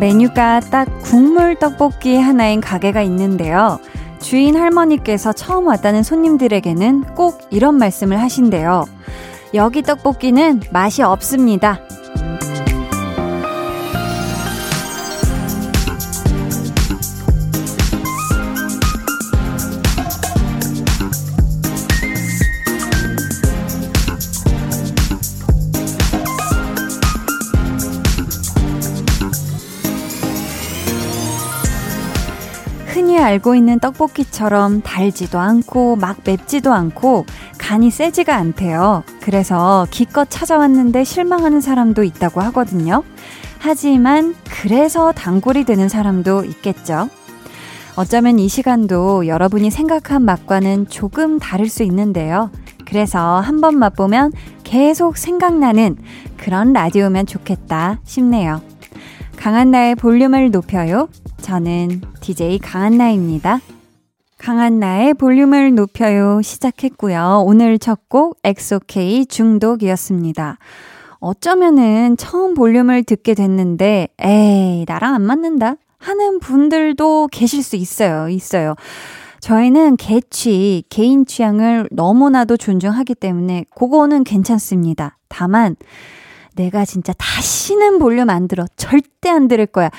메뉴가 딱 국물 떡볶이 하나인 가게가 있는데요. 주인 할머니께서 처음 왔다는 손님들에게는 꼭 이런 말씀을 하신대요. 여기 떡볶이는 맛이 없습니다. 알고 있는 떡볶이처럼 달지도 않고 막 맵지도 않고 간이 세지가 않대요. 그래서 기껏 찾아왔는데 실망하는 사람도 있다고 하거든요. 하지만 그래서 단골이 되는 사람도 있겠죠. 어쩌면 이 시간도 여러분이 생각한 맛과는 조금 다를 수 있는데요. 그래서 한 번 맛보면 계속 생각나는 그런 라디오면 좋겠다 싶네요. 강한 나의 볼륨을 높여요. 저는 DJ 강한나입니다. 강한나의 볼륨을 높여요 시작했고요. 오늘 첫 곡 엑소케이 중독이었습니다. 어쩌면은 처음 볼륨을 듣게 됐는데 에이 나랑 안 맞는다 하는 분들도 계실 수 있어요. 있어요. 저희는 개취, 개인 취향을 너무나도 존중하기 때문에 그거는 괜찮습니다. 다만 내가 진짜 다시는 볼륨 안 들어. 절대 안 들을 거야.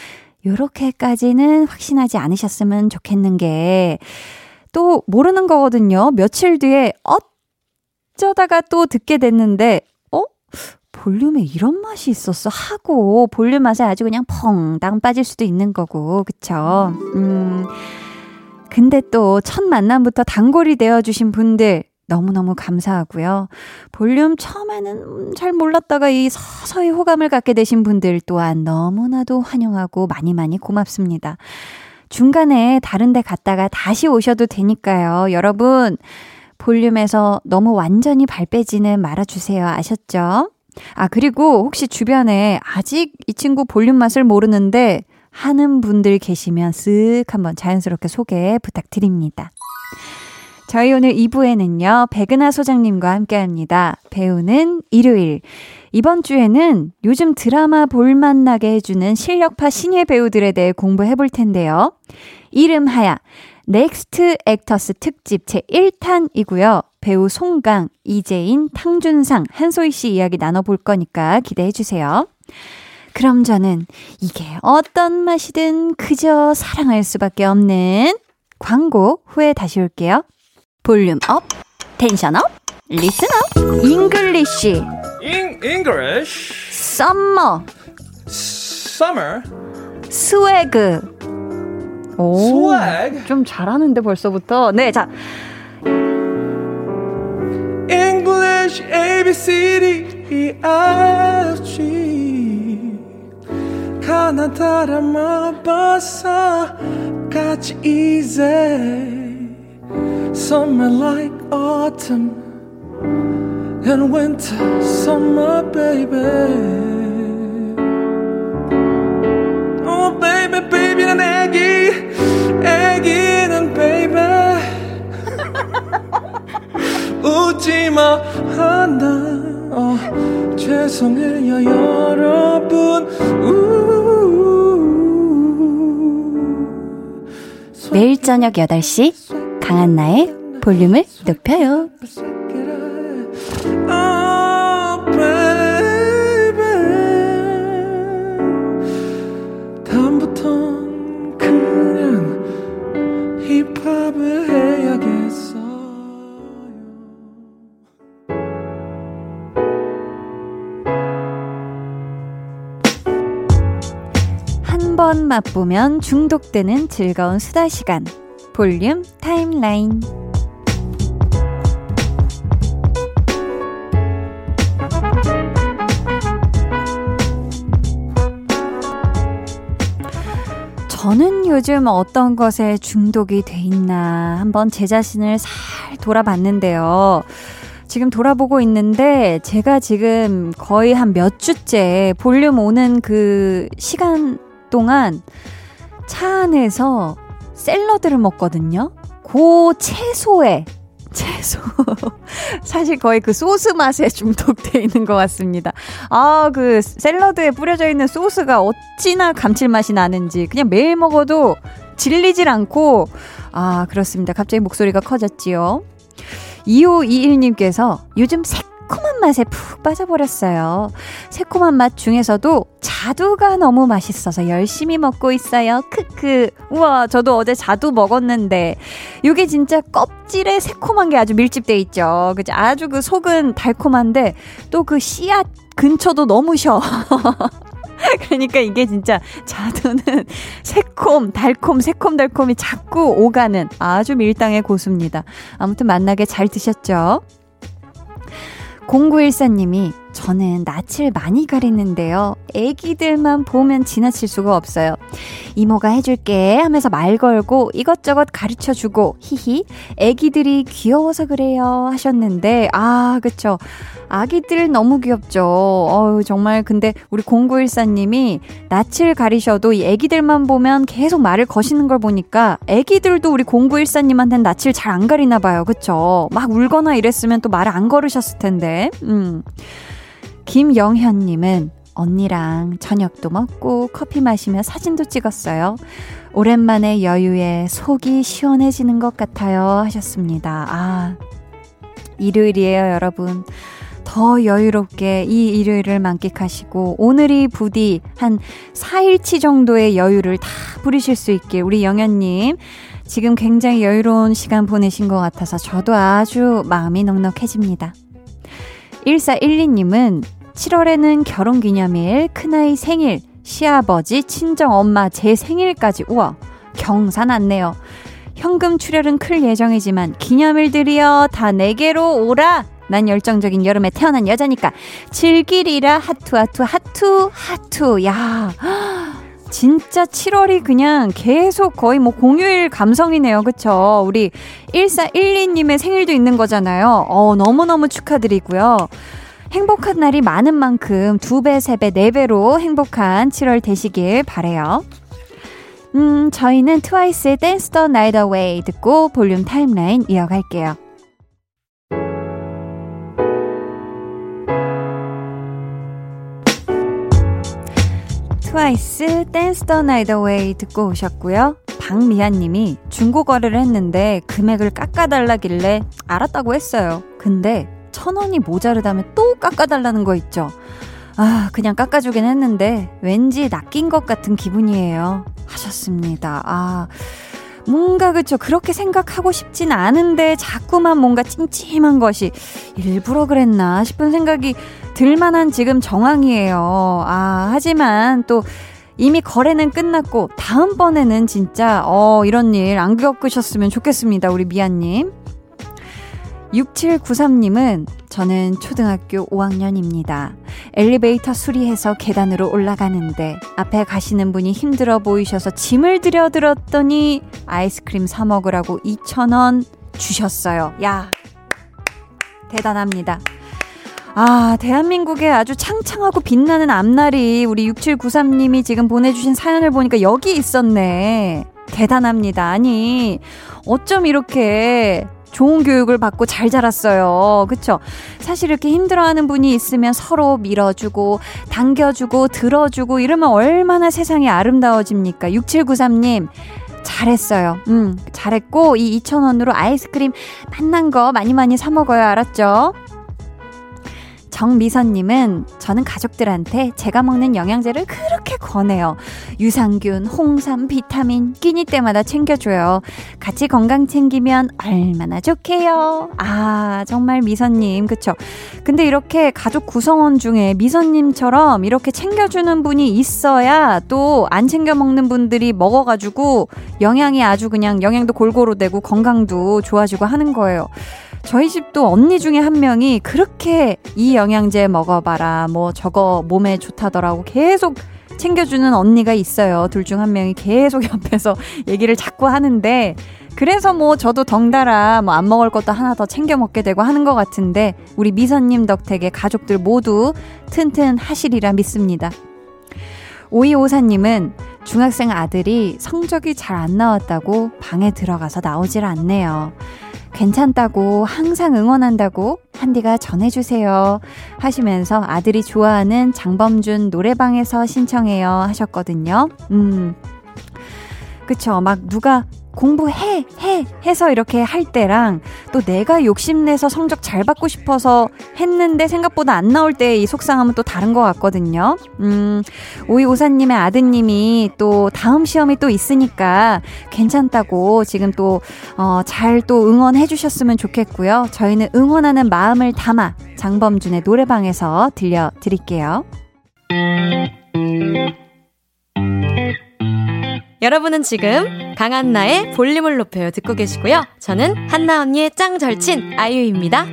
요렇게까지는 확신하지 않으셨으면 좋겠는 게, 또 모르는 거거든요. 며칠 뒤에 어쩌다가 또 듣게 됐는데, 어? 볼륨에 이런 맛이 있었어? 하고, 볼륨 맛에 아주 그냥 펑당 빠질 수도 있는 거고, 그쵸? 음. 근데 또 첫 만남부터 단골이 되어 주신 분들, 너무너무 감사하고요. 볼륨 처음에는 잘 몰랐다가 이 서서히 호감을 갖게 되신 분들 또한 너무나도 환영하고 많이 많이 고맙습니다. 중간에 다른 데 갔다가 다시 오셔도 되니까요. 여러분, 볼륨에서 너무 완전히 발 빼지는 말아주세요. 아셨죠? 아, 그리고 혹시 주변에 아직 이 친구 볼륨 맛을 모르는데 하는 분들 계시면 쓱 한번 자연스럽게 소개 부탁드립니다. 저희 오늘 2부에는요, 백은하 소장님과 함께 합니다. 배우는 일요일. 이번 주에는 요즘 드라마 볼맛나게 해주는 실력파 신예 배우들에 대해 공부해 볼 텐데요. 이름하야, Next Actors 특집 제 1탄이고요. 배우 송강, 이재인, 탕준상, 한소희 씨 이야기 나눠볼 거니까 기대해 주세요. 그럼 저는 이게 어떤 맛이든 그저 사랑할 수밖에 없는 광고 후에 다시 올게요. 볼륨 up, 텐션 up, listen up, English. Eng, English. Summer. summer. Swag. 오. Swag. 좀 잘하는데 벌써부터. 네, 자. English A B C D E F G 가나다라마 바사 같이 easy Summer like autumn and winter, summer, baby. Oh, baby, baby, 난 애기, 애기는 baby. 웃지마, 한다. 어, 죄송해요, 여러분. 매일 저녁 8시 강한나의 볼륨을 높여요. 한 번 맛보면 중독되는 즐거운 수다 시간. 볼륨 타임라인 저는 요즘 어떤 것에 중독이 돼 있나 한번 제 자신을 살 돌아봤는데요. 지금 돌아보고 있는데 제가 지금 거의 한 몇 주째 볼륨 오는 그 시간 동안 차 안에서 샐러드를 먹거든요. 고 채소에 채소. 사실 거의 그 소스 맛에 중독돼 있는 것 같습니다. 아, 그 샐러드에 뿌려져 있는 소스가 어찌나 감칠맛이 나는지 그냥 매일 먹어도 질리질 않고 아, 그렇습니다. 갑자기 목소리가 커졌지요. 2521님께서 요즘 새콤한 맛에 푹 빠져버렸어요. 새콤한 맛 중에서도 자두가 너무 맛있어서 열심히 먹고 있어요. 크크. 우와, 저도 어제 자두 먹었는데, 이게 진짜 껍질에 새콤한 게 아주 밀집돼 있죠. 그죠? 아주 그 속은 달콤한데, 또 그 씨앗 근처도 너무 셔. 그러니까 이게 진짜 자두는 새콤, 달콤, 새콤달콤이 자꾸 오가는 아주 밀당의 고수입니다. 아무튼 만나게 잘 드셨죠? 0914님이 저는 낯을 많이 가리는데요. 애기들만 보면 지나칠 수가 없어요. 이모가 해줄게 하면서 말 걸고 이것저것 가르쳐 주고 히히 애기들이 귀여워서 그래요 하셨는데 아 그쵸 아기들 너무 귀엽죠. 어우 정말 근데 우리 0914님이 낯을 가리셔도 이 애기들만 보면 계속 말을 거시는 걸 보니까 애기들도 우리 0914님한테는 낯을 잘 안 가리나 봐요. 그쵸? 막 울거나 이랬으면 또 말을 안 걸으셨을 텐데. 음. 김영현님은 언니랑 저녁도 먹고 커피 마시며 사진도 찍었어요. 오랜만에 여유에 속이 시원해지는 것 같아요. 하셨습니다. 아, 일요일이에요, 여러분. 더 여유롭게 이 일요일을 만끽하시고 오늘이 부디 한 4일치 정도의 여유를 다 부리실 수 있게 우리 영현님 지금 굉장히 여유로운 시간 보내신 것 같아서 저도 아주 마음이 넉넉해집니다. 1412님은 7월에는 결혼 기념일, 큰아이 생일, 시아버지, 친정 엄마, 제 생일까지, 우와, 경사 났네요. 현금 출혈은 클 예정이지만 기념일들이여 다 내게로 오라. 난 열정적인 여름에 태어난 여자니까 즐기리라 하투 하투 하투 하투 야 진짜 7월이 그냥 계속 거의 뭐 공휴일 감성이네요. 그쵸? 우리 1412님의 생일도 있는 거잖아요. 어, 너무너무 축하드리고요. 행복한 날이 많은 만큼 두 배, 세 배, 네 배로 행복한 7월 되시길 바래요. 음, 저희는 트와이스의 Dance the Night Away 듣고 볼륨 timeline 이어갈게요. 트와이스 Dance the Night Away 듣고 오셨고요. 박미아 님이 중고 거래를 했는데 금액을 깎아달라길래 알았다고 했어요. 근데 천 원이 모자르다면 또 깎아달라는 거 있죠. 아, 그냥 깎아주긴 했는데 왠지 낚인 것 같은 기분이에요. 하셨습니다. 아, 뭔가 그쵸. 그렇게 생각하고 싶진 않은데 자꾸만 뭔가 찜찜한 것이 일부러 그랬나 싶은 생각이 들만한 지금 정황이에요. 아, 하지만 또 이미 거래는 끝났고 다음번에는 진짜 어 이런 일 안 겪으셨으면 좋겠습니다. 우리 미아님. 6793님은 저는 초등학교 5학년입니다. 엘리베이터 수리해서 계단으로 올라가는데 앞에 가시는 분이 힘들어 보이셔서 짐을 들여 들었더니 아이스크림 사 먹으라고 2,000원 주셨어요. 야, 대단합니다. 아, 대한민국의 아주 창창하고 빛나는 앞날이 우리 6793님이 지금 보내주신 사연을 보니까 여기 있었네. 대단합니다. 아니, 어쩜 이렇게 좋은 교육을 받고 잘 자랐어요. 그쵸? 사실 이렇게 힘들어하는 분이 있으면 서로 밀어주고, 당겨주고, 들어주고, 이러면 얼마나 세상이 아름다워집니까? 6793님, 잘했어요. 음, 잘했고, 이 2,000원으로 아이스크림 맛난 거 많이 많이 사먹어요. 알았죠? 정미선님은 저는 가족들한테 제가 먹는 영양제를 그렇게 권해요. 유산균, 홍삼, 비타민 끼니 때마다 챙겨줘요. 같이 건강 챙기면 얼마나 좋게요. 아 정말 미선님 그쵸? 근데 이렇게 가족 구성원 중에 미선님처럼 이렇게 챙겨주는 분이 있어야 또 안 챙겨 먹는 분들이 먹어가지고 영양이 아주 그냥 영양도 골고루 되고 건강도 좋아지고 하는 거예요. 저희 집도 언니 중에 한 명이 그렇게 이 영양제 먹어봐라, 뭐 저거 몸에 좋다더라고 계속 챙겨주는 언니가 있어요. 둘 중 한 명이 계속 옆에서 얘기를 자꾸 하는데 그래서 뭐 저도 덩달아 뭐 안 먹을 것도 하나 더 챙겨 먹게 되고 하는 것 같은데 우리 미선님 덕택에 가족들 모두 튼튼하시리라 믿습니다. 오이오사님은 중학생 아들이 성적이 잘 안 나왔다고 방에 들어가서 나오질 않네요. 괜찮다고 항상 응원한다고 한디가 전해주세요 하시면서 아들이 좋아하는 장범준 노래방에서 신청해요 하셨거든요. 음. 그쵸. 막 누가 공부해, 해, 해서 이렇게 할 때랑 또 내가 욕심내서 성적 잘 받고 싶어서 했는데 생각보다 안 나올 때이 속상함은 또 다른 것 같거든요. 음, 오이오사님의 아드님이 또 다음 시험이 또 있으니까 괜찮다고 지금 또, 어, 잘 또 응원해 주셨으면 좋겠고요. 저희는 응원하는 마음을 담아 장범준의 노래방에서 들려드릴게요. 여러분은 지금 강한나의 볼륨을 높여요 듣고 계시고요. 저는 한나 언니의 짱 절친 아이유입니다.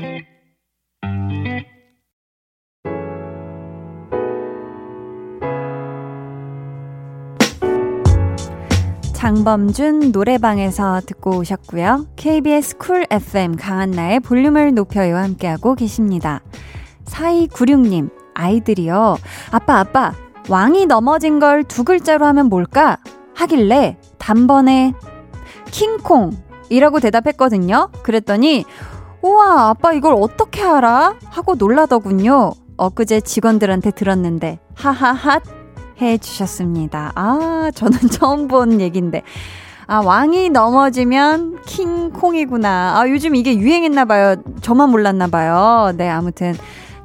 장범준 노래방에서 듣고 오셨고요. KBS 쿨 FM 강한나의 볼륨을 높여요 함께하고 계십니다. 4296님, 아이들이요. 아빠, 아빠, 왕이 넘어진 걸 두 글자로 하면 뭘까? 하길래 단번에 킹콩이라고 대답했거든요. 그랬더니 우와 아빠 이걸 어떻게 알아? 하고 놀라더군요. 엊그제 직원들한테 들었는데 하하핫 해주셨습니다. 아 저는 처음 본 얘긴데 아 왕이 넘어지면 킹콩이구나. 아 요즘 이게 유행했나봐요. 저만 몰랐나봐요. 네 아무튼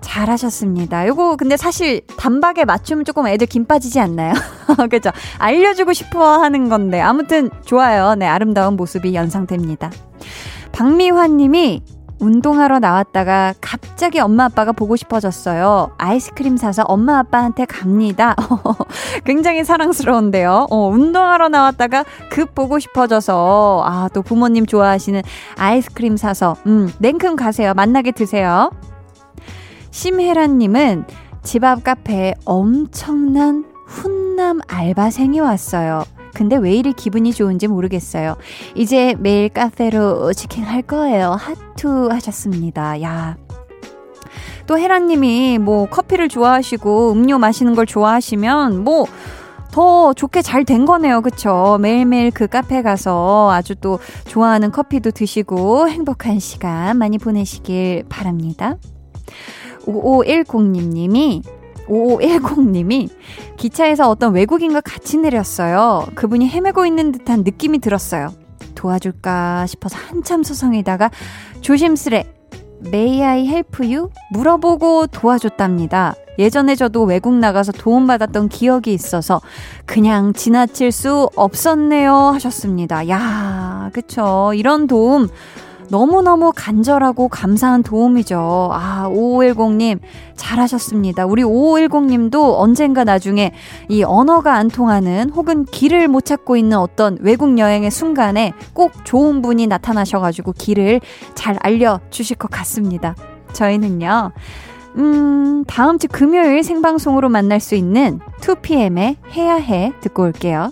잘하셨습니다. 요거 근데 사실 단박에 맞추면 조금 애들 김 빠지지 않나요? 그죠? 알려주고 싶어 하는 건데 아무튼 좋아요. 네, 아름다운 모습이 연상됩니다. 박미환 님이 운동하러 나왔다가 갑자기 엄마 아빠가 보고 싶어졌어요. 아이스크림 사서 엄마 아빠한테 갑니다. 굉장히 사랑스러운데요. 어, 운동하러 나왔다가 급 보고 싶어져서 아, 또 부모님 좋아하시는 아이스크림 사서 음, 냉큼 가세요. 만나게 드세요. 심혜란님은 집 앞 카페에 엄청난 훈남 알바생이 왔어요. 근데 왜 이리 기분이 좋은지 모르겠어요. 이제 매일 카페로 치킨 할 거예요. 하투 하셨습니다. 야. 또 혜란님이 뭐 커피를 좋아하시고 음료 마시는 걸 좋아하시면 뭐 더 좋게 잘 된 거네요. 그쵸? 매일매일 그 카페 가서 아주 또 좋아하는 커피도 드시고 행복한 시간 많이 보내시길 바랍니다. 5510님이 5510님이 기차에서 어떤 외국인과 같이 내렸어요. 그분이 헤매고 있는 듯한 느낌이 들었어요. 도와줄까 싶어서 한참 소성이다가 조심스레 May I help you? 물어보고 도와줬답니다. 예전에 저도 외국 나가서 도움받았던 기억이 있어서 그냥 지나칠 수 없었네요 하셨습니다. 야, 그쵸. 이런 도움 너무너무 간절하고 감사한 도움이죠. 아, 5510님, 잘하셨습니다. 우리 5510님도 언젠가 나중에 이 언어가 안 통하는 혹은 길을 못 찾고 있는 어떤 외국 여행의 순간에 꼭 좋은 분이 나타나셔가지고 길을 잘 알려주실 것 같습니다. 저희는요, 음, 다음 주 금요일 생방송으로 만날 수 있는 2PM의 해야 해 듣고 올게요.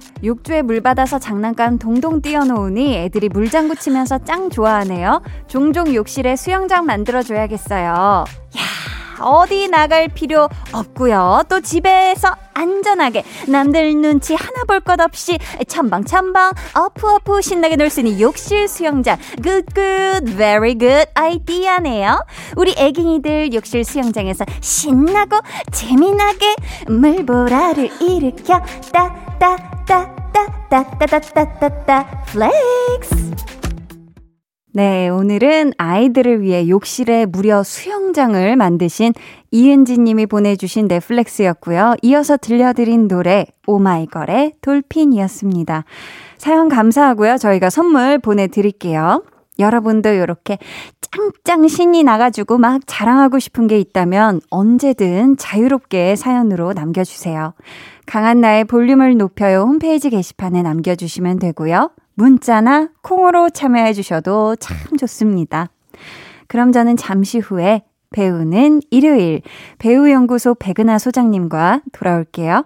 욕조에 물 받아서 장난감 동동 띄워놓으니 애들이 물장구 치면서 짱 좋아하네요. 종종 욕실에 수영장 만들어줘야겠어요. 야 어디 나갈 필요 없고요. 또 집에서 안전하게 남들 눈치 하나 볼 것 없이 첨방첨방 어프어프 신나게 놀 수 있는 욕실 수영장. good very good 아이디어네요. 우리 애기니들 욕실 수영장에서 신나고 재미나게 물보라를 일으켜 따따 따따따따따따따 flex 네, 오늘은 아이들을 위해 욕실에 무려 수영장을 만드신 이은지 님이 보내주신 넷flex였고요. 이어서 들려드린 노래 오마이걸의 Dolphin이었습니다. 사연 감사하고요. 저희가 선물 보내드릴게요. 여러분도 이렇게 짱짱 신이 나가지고 막 자랑하고 싶은 게 있다면 언제든 자유롭게 사연으로 남겨주세요. 강한 나의 볼륨을 높여요 홈페이지 게시판에 남겨주시면 되고요. 문자나 콩으로 참여해 주셔도 참 좋습니다. 그럼 저는 잠시 후에 배우는 일요일 배우연구소 백은하 소장님과 돌아올게요.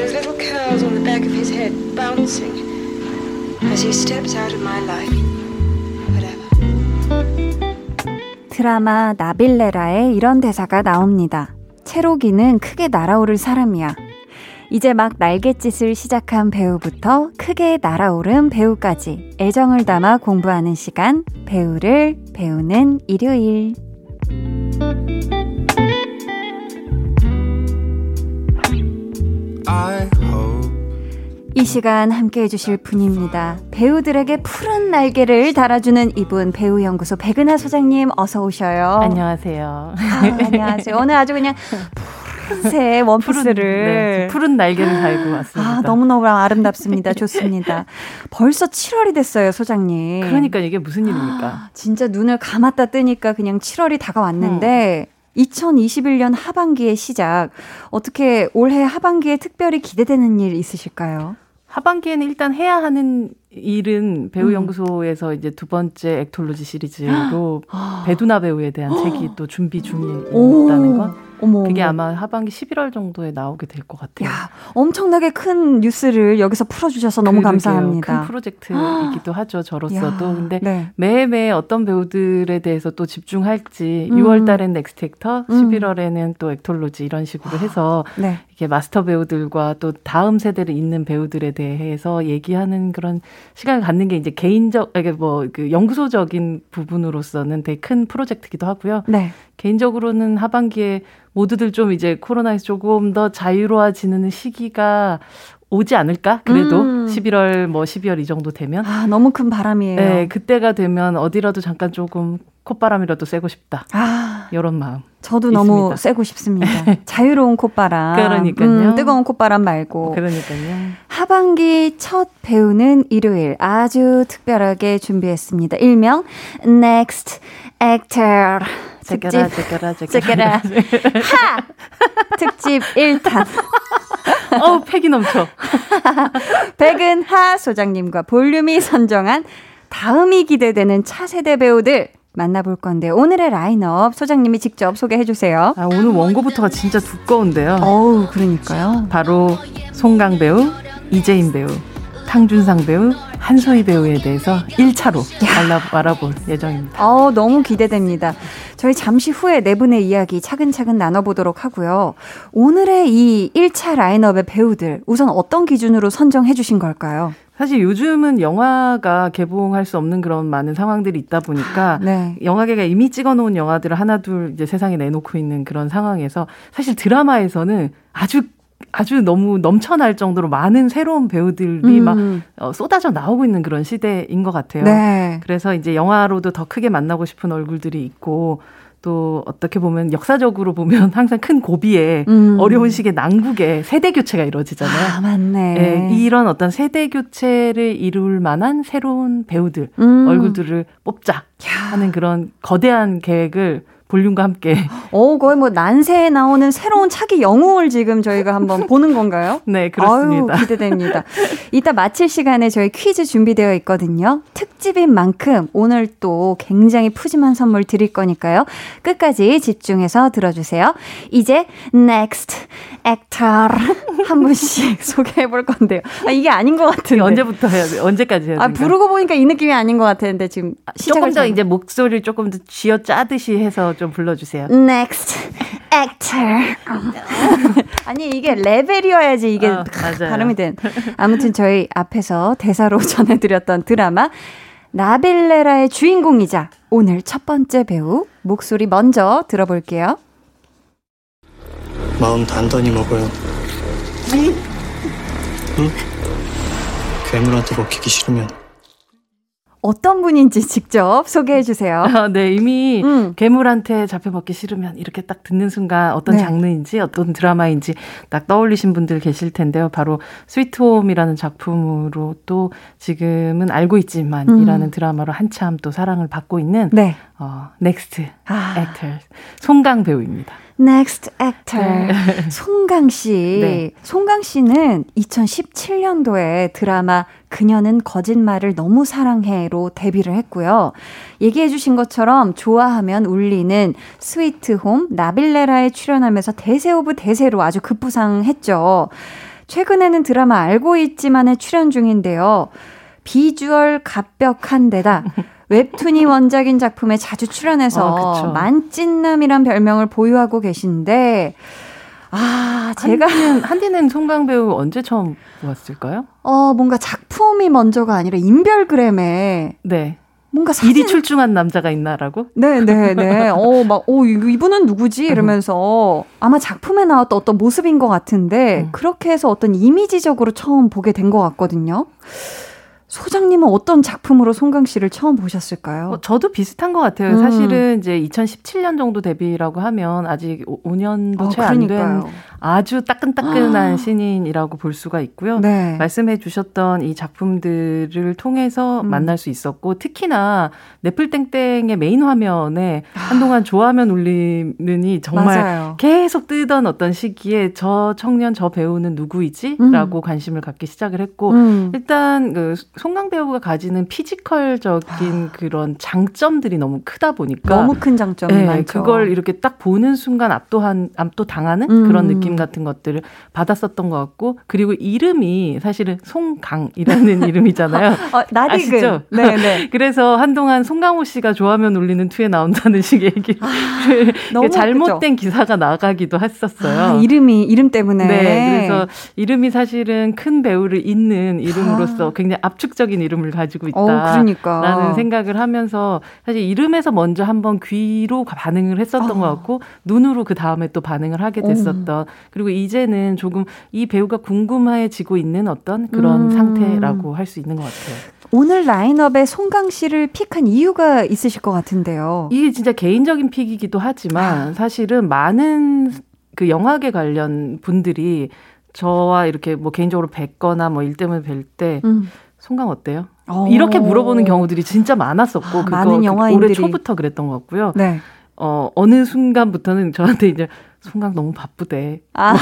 Those little curls on the back of his head bouncing as he steps out of my life. 드라마 나빌레라에 이런 대사가 나옵니다. 채록이는 크게 날아오를 사람이야. 이제 막 날갯짓을 시작한 배우부터 크게 날아오른 배우까지 애정을 담아 공부하는 시간, 배우를 배우는 일요일. 이 시간 함께 해주실 분입니다. 배우들에게 푸른 날개를 달아주는 이분 배우연구소 백은하 소장님 어서 오셔요. 안녕하세요. 아, 안녕하세요. 오늘 아주 그냥 푸른색 원피스를 푸른, 네, 푸른 날개를 달고 왔습니다. 아, 너무너무 아름답습니다. 좋습니다. 벌써 7월이 됐어요, 소장님. 그러니까 이게 무슨 일입니까? 아, 진짜 눈을 감았다 뜨니까 그냥 7월이 다가왔는데 음. 2021년 하반기의 시작. 어떻게 올해 하반기에 특별히 기대되는 일 있으실까요? 하반기에는 일단 해야 하는 일은 배우연구소에서 음. 이제 두 번째 actorology 시리즈로 배두나 배우에 대한 책이 또 준비 중에 있다는 건 어머, 그게 아마 하반기 11월 정도에 나오게 될 것 같아요. 야, 엄청나게 큰 뉴스를 여기서 풀어주셔서 너무 그러게요. 감사합니다. 큰 프로젝트이기도 하죠, 저로서도. 야, 근데 네. 매해매해 어떤 배우들에 대해서 또 집중할지 음. 6월 달엔 Next Actor, 음. 11월에는 또 actorology 이런 식으로 해서 네. 이렇게 마스터 배우들과 또 다음 세대를 잇는 배우들에 대해서 얘기하는 그런 시간을 갖는 게 이제 개인적, 이게 뭐그 연구소적인 부분으로서는 되게 큰 프로젝트기도 하고요. 네. 개인적으로는 하반기에 모두들 좀 이제 코로나에서 조금 더 자유로워지는 시기가 오지 않을까? 그래도 음. 11월 뭐 12월 이 정도 되면 아 너무 큰 바람이에요. 네, 그때가 되면 어디라도 잠깐 조금 콧바람이라도 쐬고 싶다. 아 이런 마음. 저도 있습니다. 너무 쐬고 싶습니다. 자유로운 콧바람. 그러니까요. 음, 뜨거운 콧바람 말고. 그러니까요. 하반기 첫 배우는 일요일 아주 특별하게 준비했습니다. 일명 Next Actor. 제껴라, 제껴라, 제껴라. 하! 특집 1탄. 어우, 패기 넘쳐. 백은하 소장님과 볼륨이 선정한 다음이 기대되는 차세대 배우들 만나볼 건데 오늘의 라인업 소장님이 직접 소개해 주세요. 아, 오늘 원고부터가 진짜 두꺼운데요. 어우, 그러니까요. 바로 송강 배우, 이재인 배우, 탕준상 배우, 한소희 배우에 대해서 1차로 알아볼 예정입니다. 어, 너무 기대됩니다. 저희 잠시 후에 네 분의 이야기 차근차근 나눠보도록 하고요. 오늘의 이 1차 라인업의 배우들, 우선 어떤 기준으로 선정해 주신 걸까요? 사실 요즘은 영화가 개봉할 수 없는 그런 많은 상황들이 있다 보니까 네. 영화계가 이미 찍어놓은 영화들을 하나둘 이제 세상에 내놓고 있는 그런 상황에서 사실 드라마에서는 아주 아주 너무 넘쳐날 정도로 많은 새로운 배우들이 음. 막 어, 쏟아져 나오고 있는 그런 시대인 것 같아요. 네. 그래서 이제 영화로도 더 크게 만나고 싶은 얼굴들이 있고 또 어떻게 보면 역사적으로 보면 항상 큰 고비에 음. 어려운 시기에 난국에 세대 교체가 이루어지잖아요. 아, 맞네. 네, 이런 어떤 세대 교체를 이룰 만한 새로운 배우들 음. 얼굴들을 뽑자 하는 그런 거대한 계획을 볼륨과 함께. 어, 거의 뭐 난세에 나오는 새로운 차기 영웅을 지금 저희가 한번 보는 건가요? 네, 그렇습니다. 아유, 기대됩니다. 이따 마칠 시간에 저희 퀴즈 준비되어 있거든요. 특집인 만큼 오늘 또 굉장히 푸짐한 선물 드릴 거니까요. 끝까지 집중해서 들어주세요. 이제 next actor 한 분씩 소개해 볼 건데요. 아, 이게 아닌 것 같은데. 언제부터 해야 돼? 언제까지 해야 돼? 아, 부르고 보니까 이 느낌이 아닌 것 같았는데 지금 조금 더 이제 목소리를 조금 더 쥐어 짜듯이 해서 좀 불러주세요. Next actor. 아니 이게 레벨이어야지 이게 어, 발음이 된. 아무튼 저희 앞에서 대사로 전해드렸던 드라마 나빌레라의 주인공이자 오늘 첫 번째 배우 목소리 먼저 들어볼게요. 마음 단단히 먹어요. 응? 괴물한테 먹히기 싫으면 어떤 분인지 직접 소개해 주세요. 아, 네, 이미 음. 괴물한테 잡혀먹기 싫으면 이렇게 딱 듣는 순간 어떤 네. 장르인지 어떤 드라마인지 딱 떠올리신 분들 계실 텐데요. 바로 스위트홈이라는 작품으로 또 지금은 알고 있지만이라는 음. 드라마로 한참 또 사랑을 받고 있는 네. 어, Next 아. Actor 송강 배우입니다. Next actor. 네. 송강 씨. 네. 송강 씨는 2017년도에 드라마 그녀는 거짓말을 너무 사랑해로 데뷔를 했고요. 얘기해 주신 것처럼 좋아하면 울리는 스위트 홈 나빌레라에 출연하면서 대세 of 대세로 아주 급부상했죠. 최근에는 드라마 알고 있지만에 출연 중인데요. 비주얼 갓벽한 데다 웹툰이 원작인 작품에 자주 출연해서 어, 만찢남이란 별명을 보유하고 계신데 아, 제가 한디는, 한디는 송강 배우 언제 처음 보았을까요? 어, 뭔가 작품이 먼저가 아니라 인별그램에 네. 뭔가 사진... 일이 출중한 남자가 있나라고? 네, 네, 네. 어, 막, 어, 이분은 누구지? 이러면서 아마 작품에 나왔던 어떤 모습인 것 같은데, 음. 그렇게 해서 어떤 이미지적으로 처음 보게 된 것 같거든요. 소장님은 어떤 작품으로 송강 씨를 처음 보셨을까요? 어, 저도 비슷한 것 같아요. 음. 사실은 이제 2017년 정도 데뷔라고 하면 아직 5년도 어, 채안 된 아주 따끈따끈한 아. 신인이라고 볼 수가 있고요. 네. 말씀해 주셨던 이 작품들을 통해서 음. 만날 수 있었고 특히나 네플땡땡의 메인 화면에 아. 한동안 좋아하면 울리는이 정말 맞아요. 계속 뜨던 어떤 시기에 저 청년 저 배우는 누구이지? 음. 라고 관심을 갖기 시작을 했고 음. 일단 그 송강 배우가 가지는 피지컬적인 아. 그런 장점들이 너무 크다 보니까 너무 큰 장점이 네, 많죠. 그걸 이렇게 딱 보는 순간 압도한 압도 당하는 음. 그런 느낌 같은 것들을 받았었던 것 같고 그리고 이름이 사실은 송강이라는 이름이잖아요. 어, 아시죠? 네, 네. 그래서 한동안 송강호 씨가 좋아하면 울리는 투에 나온다는 식의 얘기를 아, 잘못된 그죠? 기사가 나가기도 했었어요. 아, 이름이 이름 때문에. 네, 그래서 이름이 사실은 큰 배우를 잇는 이름으로서 아. 굉장히 압축 압축적인 이름을 가지고 있다. 어, 그러니까. 라는 생각을 하면서 사실 이름에서 먼저 한번 귀로 반응을 했었던 어. 것 같고 눈으로 그 다음에 또 반응을 하게 됐었던 어. 그리고 이제는 조금 이 배우가 궁금해지고 있는 어떤 그런 음. 상태라고 할 수 있는 것 같아요. 오늘 라인업에 송강 씨를 픽한 이유가 있으실 것 같은데요. 이게 진짜 개인적인 픽이기도 하지만 아. 사실은 많은 그 영화계 관련 분들이 저와 이렇게 뭐 개인적으로 뵙거나 뭐 일 때문에 뵐때 음. 송강 어때요? 오. 어. 이렇게 물어보는 경우들이 진짜 많았었고 아, 그거 많은 영화인들이. 올해 초부터 그랬던 것 같고요. 네. 어 어느 순간부터는 저한테 이제 송강 너무 바쁘대. 아. 뭐,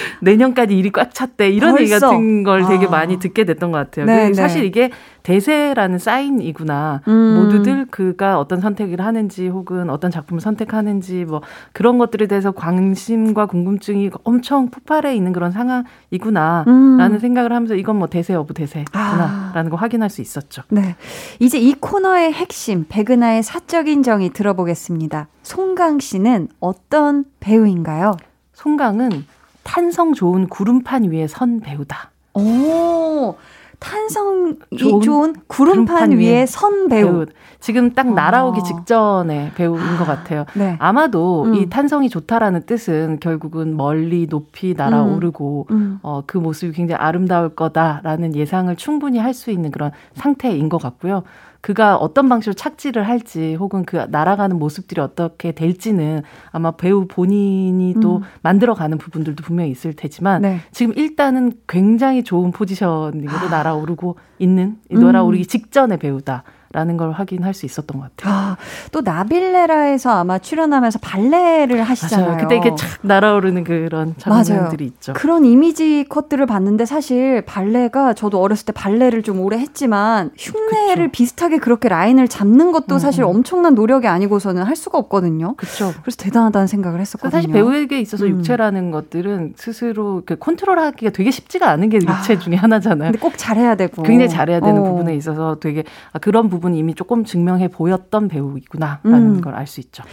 내년까지 일이 꽉 찼대. 이런 벌써? 얘기 같은 걸 되게 아. 많이 듣게 됐던 것 같아요. 네, 네. 사실 이게 대세라는 사인이구나. 음. 모두들 그가 어떤 선택을 하는지 혹은 어떤 작품을 선택하는지 뭐 그런 것들에 대해서 관심과 궁금증이 엄청 폭발해 있는 그런 상황이구나. 음. 라는 생각을 하면서 이건 뭐 대세 여부 대세구나. 아. 라는 거 확인할 수 있었죠. 네. 이제 이 코너의 핵심, 백은하의 사적인 정의 들어보겠습니다. 송강 씨는 어떤 배우인가요? 송강은 탄성 좋은 구름판 위에 선 배우다. 오, 탄성이 좋은, 좋은 구름판, 위에 선 배우. 배우. 지금 딱 날아오기 아. 직전의 배우인 것 같아요. 네. 아마도 음. 이 탄성이 좋다라는 뜻은 결국은 멀리 높이 날아오르고 음. 음. 어, 그 모습이 굉장히 아름다울 거다라는 예상을 충분히 할 수 있는 그런 상태인 것 같고요. 그가 어떤 방식으로 착지를 할지 혹은 그 날아가는 모습들이 어떻게 될지는 아마 배우 본인이 또 음. 만들어가는 부분들도 분명히 있을 테지만 네. 지금 일단은 굉장히 좋은 포지셔닝으로 아. 날아오르고 있는 날아오르기 음. 직전의 배우다. 라는 걸 확인할 수 있었던 것 같아요. 아, 또 나빌레라에서 아마 출연하면서 발레를 하시잖아요. 맞아요. 그때 이게 착 날아오르는 그런 장면들이 있죠. 그런 이미지 컷들을 봤는데 사실 발레가 저도 어렸을 때 발레를 좀 오래 했지만 흉내를 그쵸. 비슷하게 그렇게 라인을 잡는 것도 음, 사실 음. 엄청난 노력이 아니고서는 할 수가 없거든요. 그렇죠. 그래서 대단하다는 생각을 했었거든요. 사실 배우에게 있어서 음. 육체라는 것들은 스스로 그 컨트롤하기가 되게 쉽지가 않은 게 육체 아, 중에 하나잖아요. 근데 꼭 잘해야 되고 굉장히 잘해야 되는 어. 부분에 있어서 되게 아, 그런 부분 부분 이미 조금 증명해 보였던 배우이구나라는 음. 걸알 수 있죠.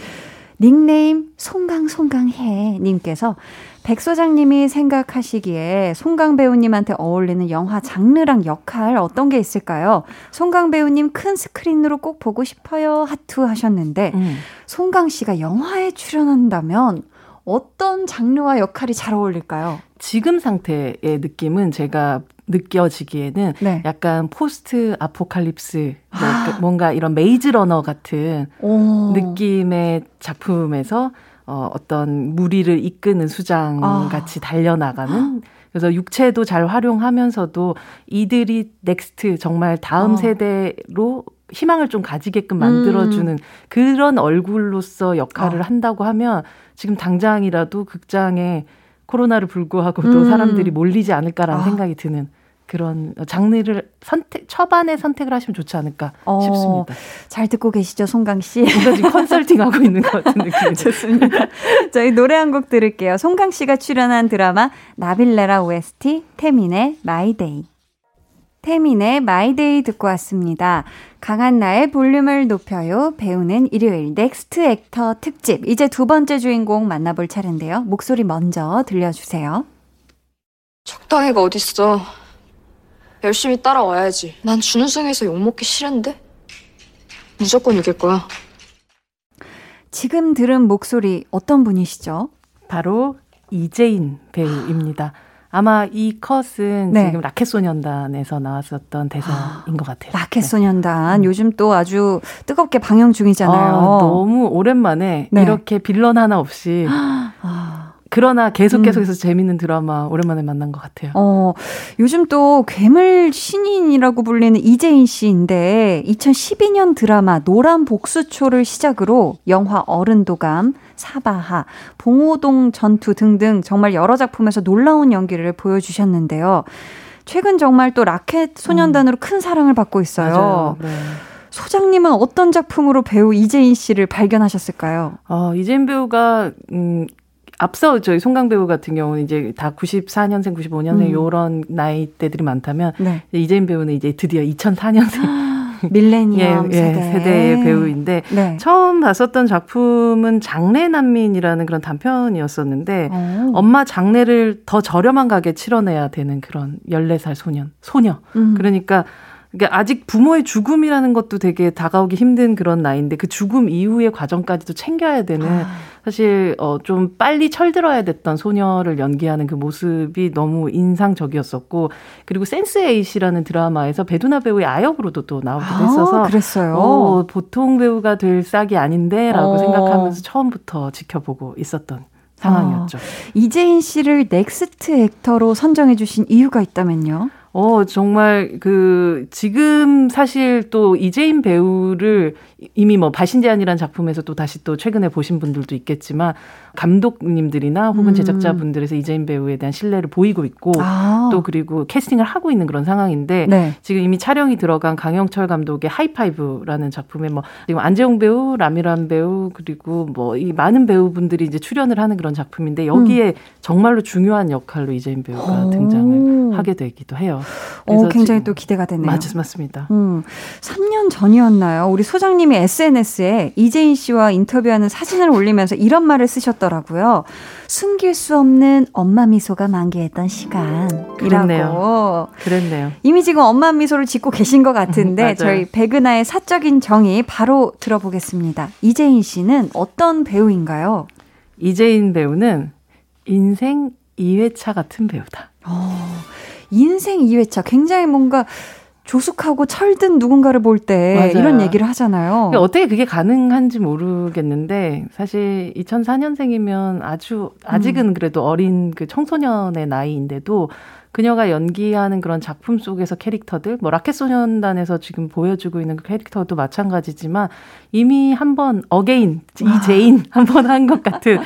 닉네임 송강송강해 님께서 백 소장님이 생각하시기에 송강 배우님한테 어울리는 영화 장르랑 역할 어떤 게 있을까요? 송강 배우님 큰 스크린으로 꼭 보고 싶어요 하트 하셨는데 음. 송강 씨가 영화에 출연한다면 어떤 장르와 역할이 잘 어울릴까요? 지금 상태의 느낌은 제가 느껴지기에는 네. 약간 post-apocalypse 아. 뭔가 이런 메이즈 러너 같은 오. 느낌의 작품에서 어, 어떤 무리를 이끄는 수장 아. 같이 달려나가는 그래서 육체도 잘 활용하면서도 이들이 next 정말 다음 어. 세대로 희망을 좀 가지게끔 만들어주는 음. 그런 얼굴로서 역할을 어. 한다고 하면 지금 당장이라도 극장에 코로나를 불구하고도 음. 사람들이 몰리지 않을까라는 아. 생각이 드는 그런 장르를 선택 초반에 선택을 하시면 좋지 않을까 어, 싶습니다. 잘 듣고 계시죠, 송강 씨? 뭔가 지금 컨설팅 하고 있는 것 같은 느낌이 좋습니다. 저희 노래 한 곡 들을게요. 송강 씨가 출연한 드라마 나빌레라 OST 태민의 My Day. 태민의 My Day 듣고 왔습니다. 강한나의 볼륨을 높여요. 배우는 일요일 Next Actor 특집. 이제 두 번째 주인공 만나볼 차례인데요. 목소리 먼저 들려주세요. 적당히가 어딨어. 열심히 따라와야지. 난 준우승에서 욕먹기 싫은데? 무조건 이길 거야. 지금 들은 목소리 어떤 분이시죠? 바로 이재인 배우입니다. 아마 이 컷은 네. 지금 라켓소년단에서 나왔었던 대사인 아, 것 같아요. 라켓소년단 네. 요즘 또 아주 뜨겁게 방영 중이잖아요. 아, 너무 오랜만에 네. 이렇게 빌런 하나 없이 아. 그러나 계속 계속해서 음. 재밌는 드라마 오랜만에 만난 것 같아요. 어, 요즘 또 괴물 신인이라고 불리는 이재인 씨인데 2012년 드라마 노란 복수초를 시작으로 영화 어른도감, 사바하, 봉오동 전투 등등 정말 여러 작품에서 놀라운 연기를 보여주셨는데요. 최근 정말 또 라켓 소년단으로 음. 큰 사랑을 받고 있어요. 네. 소장님은 어떤 작품으로 배우 이재인 씨를 발견하셨을까요? 어, 이재인 배우가 음, 앞서 저희 송강 배우 같은 경우는 이제 다 94년생, 95년생 음. 요런 나이대들이 많다면 네. 이재인 배우는 이제 드디어 2004년생 밀레니엄 예, 예, 세대. 세대의 배우인데 네. 처음 봤었던 작품은 장례 난민이라는 그런 단편이었었는데 오. 엄마 장례를 더 저렴한 가게 치러내야 되는 그런 14살 소년, 소녀. 음. 그러니까 그러니까 아직 부모의 죽음이라는 것도 되게 다가오기 힘든 그런 나이인데 그 죽음 이후의 과정까지도 챙겨야 되는 아. 사실 어 좀 빨리 철들어야 됐던 소녀를 연기하는 그 모습이 너무 인상적이었었고 그리고 Sense8이라는 드라마에서 배두나 배우의 아역으로도 또 나오기도 아, 했어서 그랬어요. 어, 보통 배우가 될 싹이 아닌데라고 어. 생각하면서 처음부터 지켜보고 있었던 상황이었죠. 아, 이재인 씨를 Next Actor로 선정해 주신 이유가 있다면요? 어, 정말 그 지금 사실 또 이재인 배우를 이미 뭐 바신제안이라는 작품에서 또 다시 또 최근에 보신 분들도 있겠지만 감독님들이나 혹은 음. 제작자분들에서 이재인 배우에 대한 신뢰를 보이고 있고 아. 또 그리고 캐스팅을 하고 있는 그런 상황인데 네. 지금 이미 촬영이 들어간 강영철 감독의 하이파이브라는 작품에 뭐 지금 안재홍 배우, 라미란 배우 그리고 뭐 이 많은 배우분들이 이제 출연을 하는 그런 작품인데 여기에 음. 정말로 중요한 역할로 이재인 배우가 오. 등장을 하게 되기도 해요. 그래서 오, 굉장히 또 기대가 되네요. 맞, 맞습니다. 음, 3년 전이었나요? 우리 소장님 이 SNS에 이재인 씨와 인터뷰하는 사진을 올리면서 이런 말을 쓰셨더라고요. 숨길 수 없는 엄마 미소가 만개했던 시간이라고. 그랬네요. 그랬네요. 이미 지금 엄마 미소를 짓고 계신 것 같은데 저희 백은하의 사적인 정의 바로 들어보겠습니다. 이재인 씨는 어떤 배우인가요? 이재인 배우는 인생 2회차 같은 배우다. 어, 인생 2회차 굉장히 뭔가 조숙하고 철든 누군가를 볼 때 이런 얘기를 하잖아요. 어떻게 그게 가능한지 모르겠는데 사실 2004년생이면 아주 아직은 음. 그래도 어린 그 청소년의 나이인데도 그녀가 연기하는 그런 작품 속에서 캐릭터들, 뭐 라켓소년단에서 지금 보여주고 있는 그 캐릭터도 마찬가지지만 이미 한번 again 이재인 한 번 한 것 같은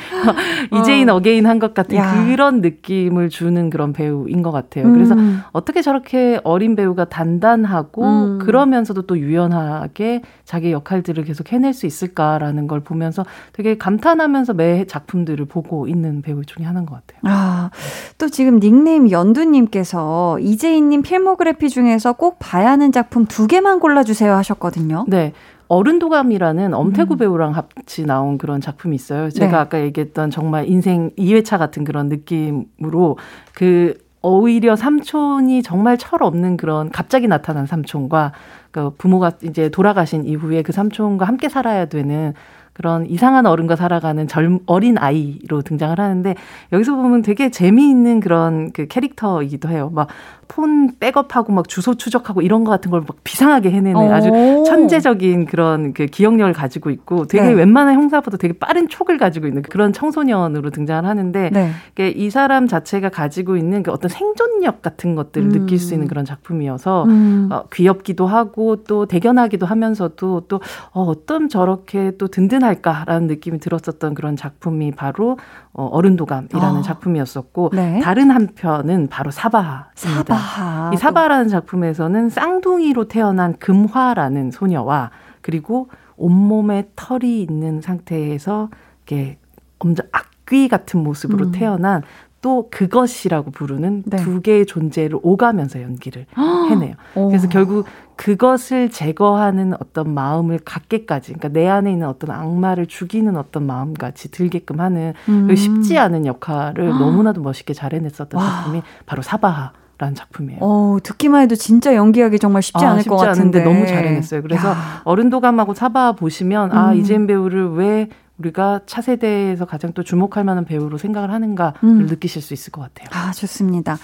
이제인 어. 게인 한 것 같은 야. 그런 느낌을 주는 그런 배우인 것 같아요. 음. 그래서 어떻게 저렇게 어린 배우가 단단하고 음. 그러면서도 또 유연하게 자기 역할들을 계속 해낼 수 있을까라는 걸 보면서 되게 감탄하면서 매 작품들을 보고 있는 배우 중에 하나인 것 같아요. 아, 또 지금 닉네임 연두 님께서 이재인님 필모그래피 중에서 꼭 봐야 하는 작품 두 개만 골라주세요 하셨거든요. 네. 어른도감이라는 엄태구 음. 배우랑 같이 나온 그런 작품이 있어요. 제가 네. 아까 얘기했던 정말 인생 2회차 같은 그런 느낌으로 그 오히려 삼촌이 정말 철 없는 그런 갑자기 나타난 삼촌과 그 부모가 이제 돌아가신 이후에 그 삼촌과 함께 살아야 되는 그런 이상한 어른과 살아가는 젊 어린 아이로 등장을 하는데 여기서 보면 되게 재미있는 그런 그 캐릭터이기도 해요. 막폰 백업하고 막 주소 추적하고 이런 거 같은 걸 막 비상하게 해내는 아주 천재적인 그런 그 기억력을 가지고 있고 되게 네. 웬만한 형사보다 되게 빠른 촉을 가지고 있는 그런 청소년으로 등장을 하는데 네. 이 사람 자체가 가지고 있는 그 어떤 생존력 같은 것들을 음. 느낄 수 있는 그런 작품이어서 음. 어, 귀엽기도 하고 또 대견하기도 하면서도 또 어, 어떤 저렇게 또 든든할까라는 느낌이 들었었던 그런 작품이 바로 어, 어른도감이라는 어. 작품이었었고 네. 다른 한편은 바로 사바입니다. 사바 하. 이 사바라는 작품에서는 쌍둥이로 태어난 금화라는 소녀와 그리고 온몸에 털이 있는 상태에서 이렇게 엄청 악귀 같은 모습으로 음. 태어난 또 그것이라고 부르는 네. 두 개의 존재를 오가면서 연기를 해내요. 그래서 결국 그것을 제거하는 어떤 마음을 갖게까지, 그러니까 내 안에 있는 어떤 악마를 죽이는 어떤 마음같이 들게끔 하는 음. 쉽지 않은 역할을 너무나도 멋있게 잘 해냈었던 와. 작품이 바로 사바하. 라는 작품이에요. 어, 듣기만 해도 진짜 연기하기 정말 쉽지 아, 않을 쉽지 것 같은데 너무 잘 해냈어요. 그래서 야. 어른도감하고 사바 보시면 아, 음. 아 이재인 배우를 왜 우리가 차세대에서 가장 또 주목할 만한 배우로 생각을 하는가를 음. 느끼실 수 있을 것 같아요. 아 좋습니다.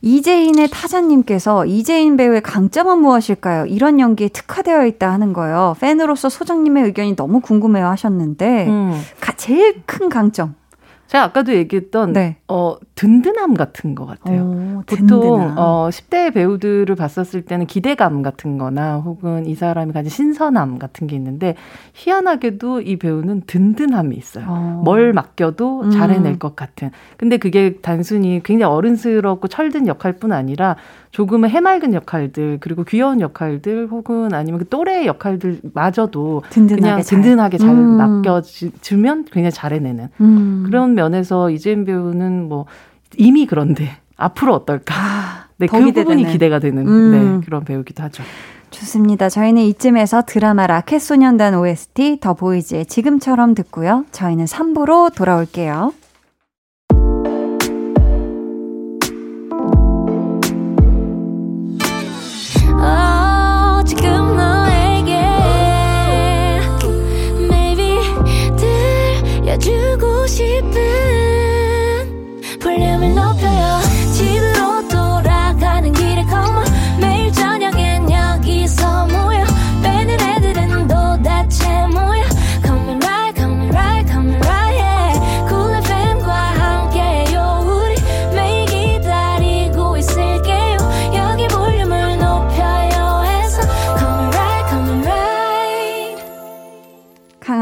이재인의 타자님께서 이재인 배우의 강점은 무엇일까요? 이런 연기에 특화되어 있다 하는 거예요. 팬으로서 소장님의 의견이 너무 궁금해요 하셨는데 음. 가, 제일 큰 강점. 제가 아까도 얘기했던 네. 어 든든함 같은 것 같아요. 오, 보통 어 10대 배우들을 봤었을 때는 기대감 같은 거나 혹은 이 사람이 가진 신선함 같은 게 있는데 희한하게도 이 배우는 든든함이 있어요. 어. 뭘 맡겨도 음. 잘 해낼 것 같은. 근데 그게 단순히 굉장히 어른스럽고 철든 역할뿐 아니라 조금은 해맑은 역할들 그리고 귀여운 역할들 혹은 아니면 그 또래의 역할들마저도 든든하게 그냥 잘. 든든하게 잘 음. 맡겨주면 굉장히 잘해내는 음. 그런 면에서 이재인 배우는 뭐 이미 그런데 앞으로 어떨까? 아, 네, 그 기대되는. 부분이 기대가 되는 음. 네, 그런 배우기도 하죠. 좋습니다. 저희는 이쯤에서 드라마 라켓소년단 OST 더 보이즈의 지금처럼 듣고요. 저희는 3부로 돌아올게요.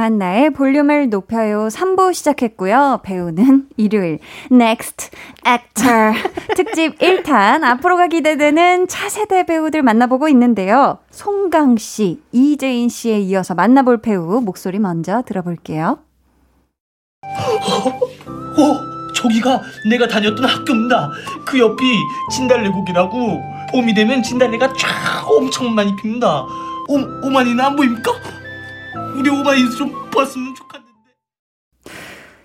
강한나의 볼륨을 높여요 3부 시작했고요. 배우는 일요일 Next Actor 특집 1탄 앞으로가 기대되는 차세대 배우들 만나보고 있는데요. 송강 씨, 이재인 씨에 이어서 만나볼 배우 목소리 먼저 들어볼게요. 어, 어, 저기가 내가 다녔던 학교입니다. 그 옆이 진달래국이라고 봄이 되면 진달래가 쫙 엄청 많이 핍니다. 오, 오마니는 안 보입니까? 우리 오마니 좀 봤으면 좋겠는데.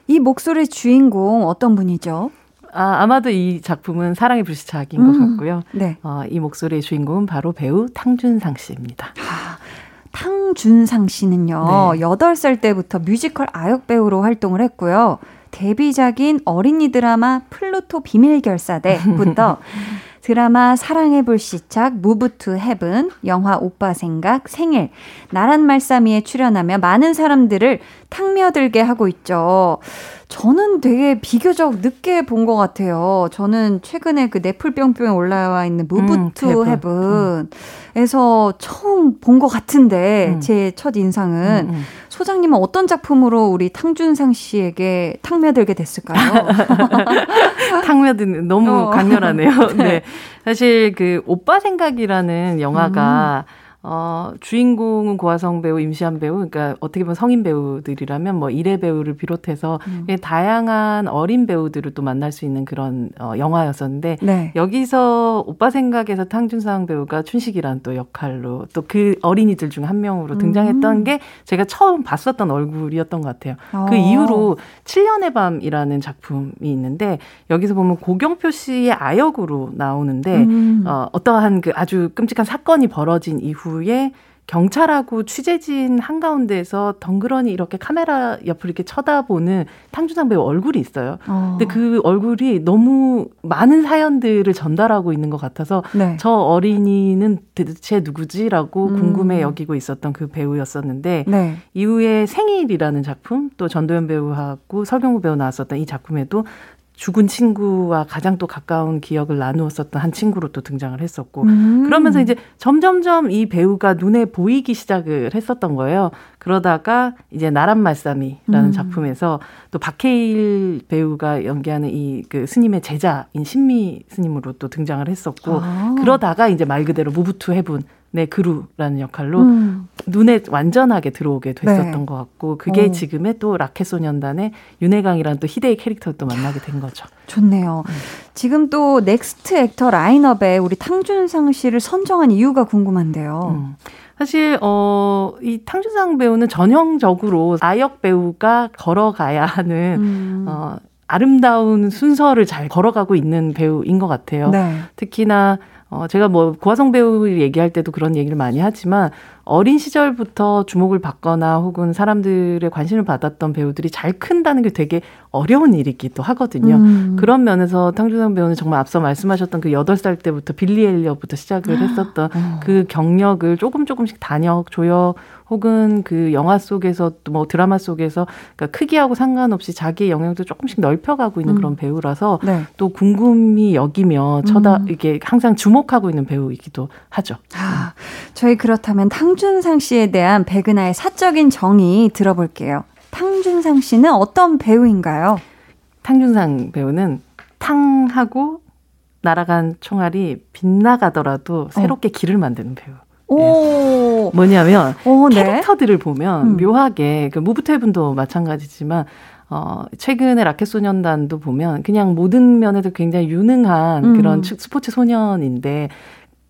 이 목소리 주인공 어떤 분이죠? 아, 아마도 이 작품은 사랑의 불시착인 음, 것 같고요. 네. 어, 이 목소리의 주인공은 바로 배우 탕준상 씨입니다. 아, 탕준상 씨는요, 네. 8살 때부터 뮤지컬 아역 배우로 활동을 했고요. 데뷔작인 어린이 드라마 플루토 비밀결사대부터 드라마 사랑의 불시착, Move to Heaven, 영화 오빠 생각, 생일, 나랏말싸미에 출연하며 많은 사람들을 탕며들게 하고 있죠. 저는 되게 비교적 늦게 본 것 같아요. 저는 최근에 그 넷플 뿅뿅에 올라와 있는 Move 음, to Heaven에서 처음 본 것 같은데 음. 제 첫인상은 음, 음. 소장님은 어떤 작품으로 우리 탕준상 씨에게 탕며들게 됐을까요? 탕며드는 너무 어. 강렬하네요. 네. 네. 사실 그 오빠 생각이라는 영화가 음. 어, 주인공은 고화성 배우, 임시한 배우, 그러니까 어떻게 보면 성인 배우들이라면 뭐 일회 배우를 비롯해서 음. 다양한 어린 배우들을 또 만날 수 있는 그런 어, 영화였었는데 네. 여기서 오빠 생각에서 탕준상 배우가 춘식이란 또 역할로 또 그 어린이들 중 한 명으로 등장했던 음. 게 제가 처음 봤었던 얼굴이었던 것 같아요. 어. 그 이후로 7년의 밤이라는 작품이 있는데 여기서 보면 고경표 씨의 아역으로 나오는데 음. 어, 어떠한 그 아주 끔찍한 사건이 벌어진 이후 이후에 경찰하고 취재진 한가운데에서 덩그러니 이렇게 카메라 옆을 이렇게 쳐다보는 탕주상 배우 얼굴이 있어요. 어. 근데 그 얼굴이 너무 많은 사연들을 전달하고 있는 것 같아서 네. 저 어린이는 대체 누구지라고 음. 궁금해 여기고 있었던 그 배우였었는데 네. 이후에 생일이라는 작품 또 전도연 배우하고 설경구 배우 나왔었던 이 작품에도 죽은 친구와 가장 또 가까운 기억을 나누었었던 한 친구로 또 등장을 했었고 음. 그러면서 이제 점점점 이 배우가 눈에 보이기 시작을 했었던 거예요. 그러다가 이제 나란 말싸미라는 음. 작품에서 또 박해일 배우가 연기하는 이 그 스님의 제자인 신미 스님으로 또 등장을 했었고 아. 그러다가 이제 말 그대로 무부투 해분 네, 그루라는 역할로 음. 눈에 완전하게 들어오게 됐었던 네. 것 같고 그게 어. 지금의 또 라켓 소년단의 윤해강이라는 또 희대의 캐릭터를 또 만나게 된 거죠. 좋네요. 음. 지금 또 Next Actor 라인업에 우리 탕준상 씨를 선정한 이유가 궁금한데요. 음. 사실 어 이 탕준상 배우는 전형적으로 아역 배우가 걸어가야 하는 음. 어 아름다운 순서를 잘 걸어가고 있는 배우인 것 같아요. 네. 특히나 어, 제가 뭐 고아성 배우 얘기할 때도 그런 얘기를 많이 하지만 어린 시절부터 주목을 받거나 혹은 사람들의 관심을 받았던 배우들이 잘 큰다는 게 되게 어려운 일이기도 하거든요. 음. 그런 면에서 탕준상 배우는 정말 앞서 말씀하셨던 그 여덟 살 때부터 빌리 엘리어부터 시작을 했었던 어. 그 경력을 조금 조금씩 단역, 조역 혹은 그 영화 속에서 또 뭐 드라마 속에서 그러니까 크기하고 상관없이 자기의 영역도 조금씩 넓혀가고 있는 음. 그런 배우라서 네. 또 궁금히 여기며 쳐다 음. 이게 항상 주목 하고 있는 배우이기도 하죠. 아, 저희 그렇다면 탕준상 씨에 대한 백은하의 사적인 정의 들어볼게요. 탕준상 씨는 어떤 배우인가요? 탕준상 배우는 탕하고 날아간 총알이 빗나가더라도 새롭게 어. 길을 만드는 배우. 오. 예. 뭐냐면 오, 네. 캐릭터들을 보면 음. 묘하게 그 무브테분도 마찬가지지만 어, 최근에 라켓 소년단도 보면 그냥 모든 면에서 굉장히 유능한 음. 그런 스포츠 소년인데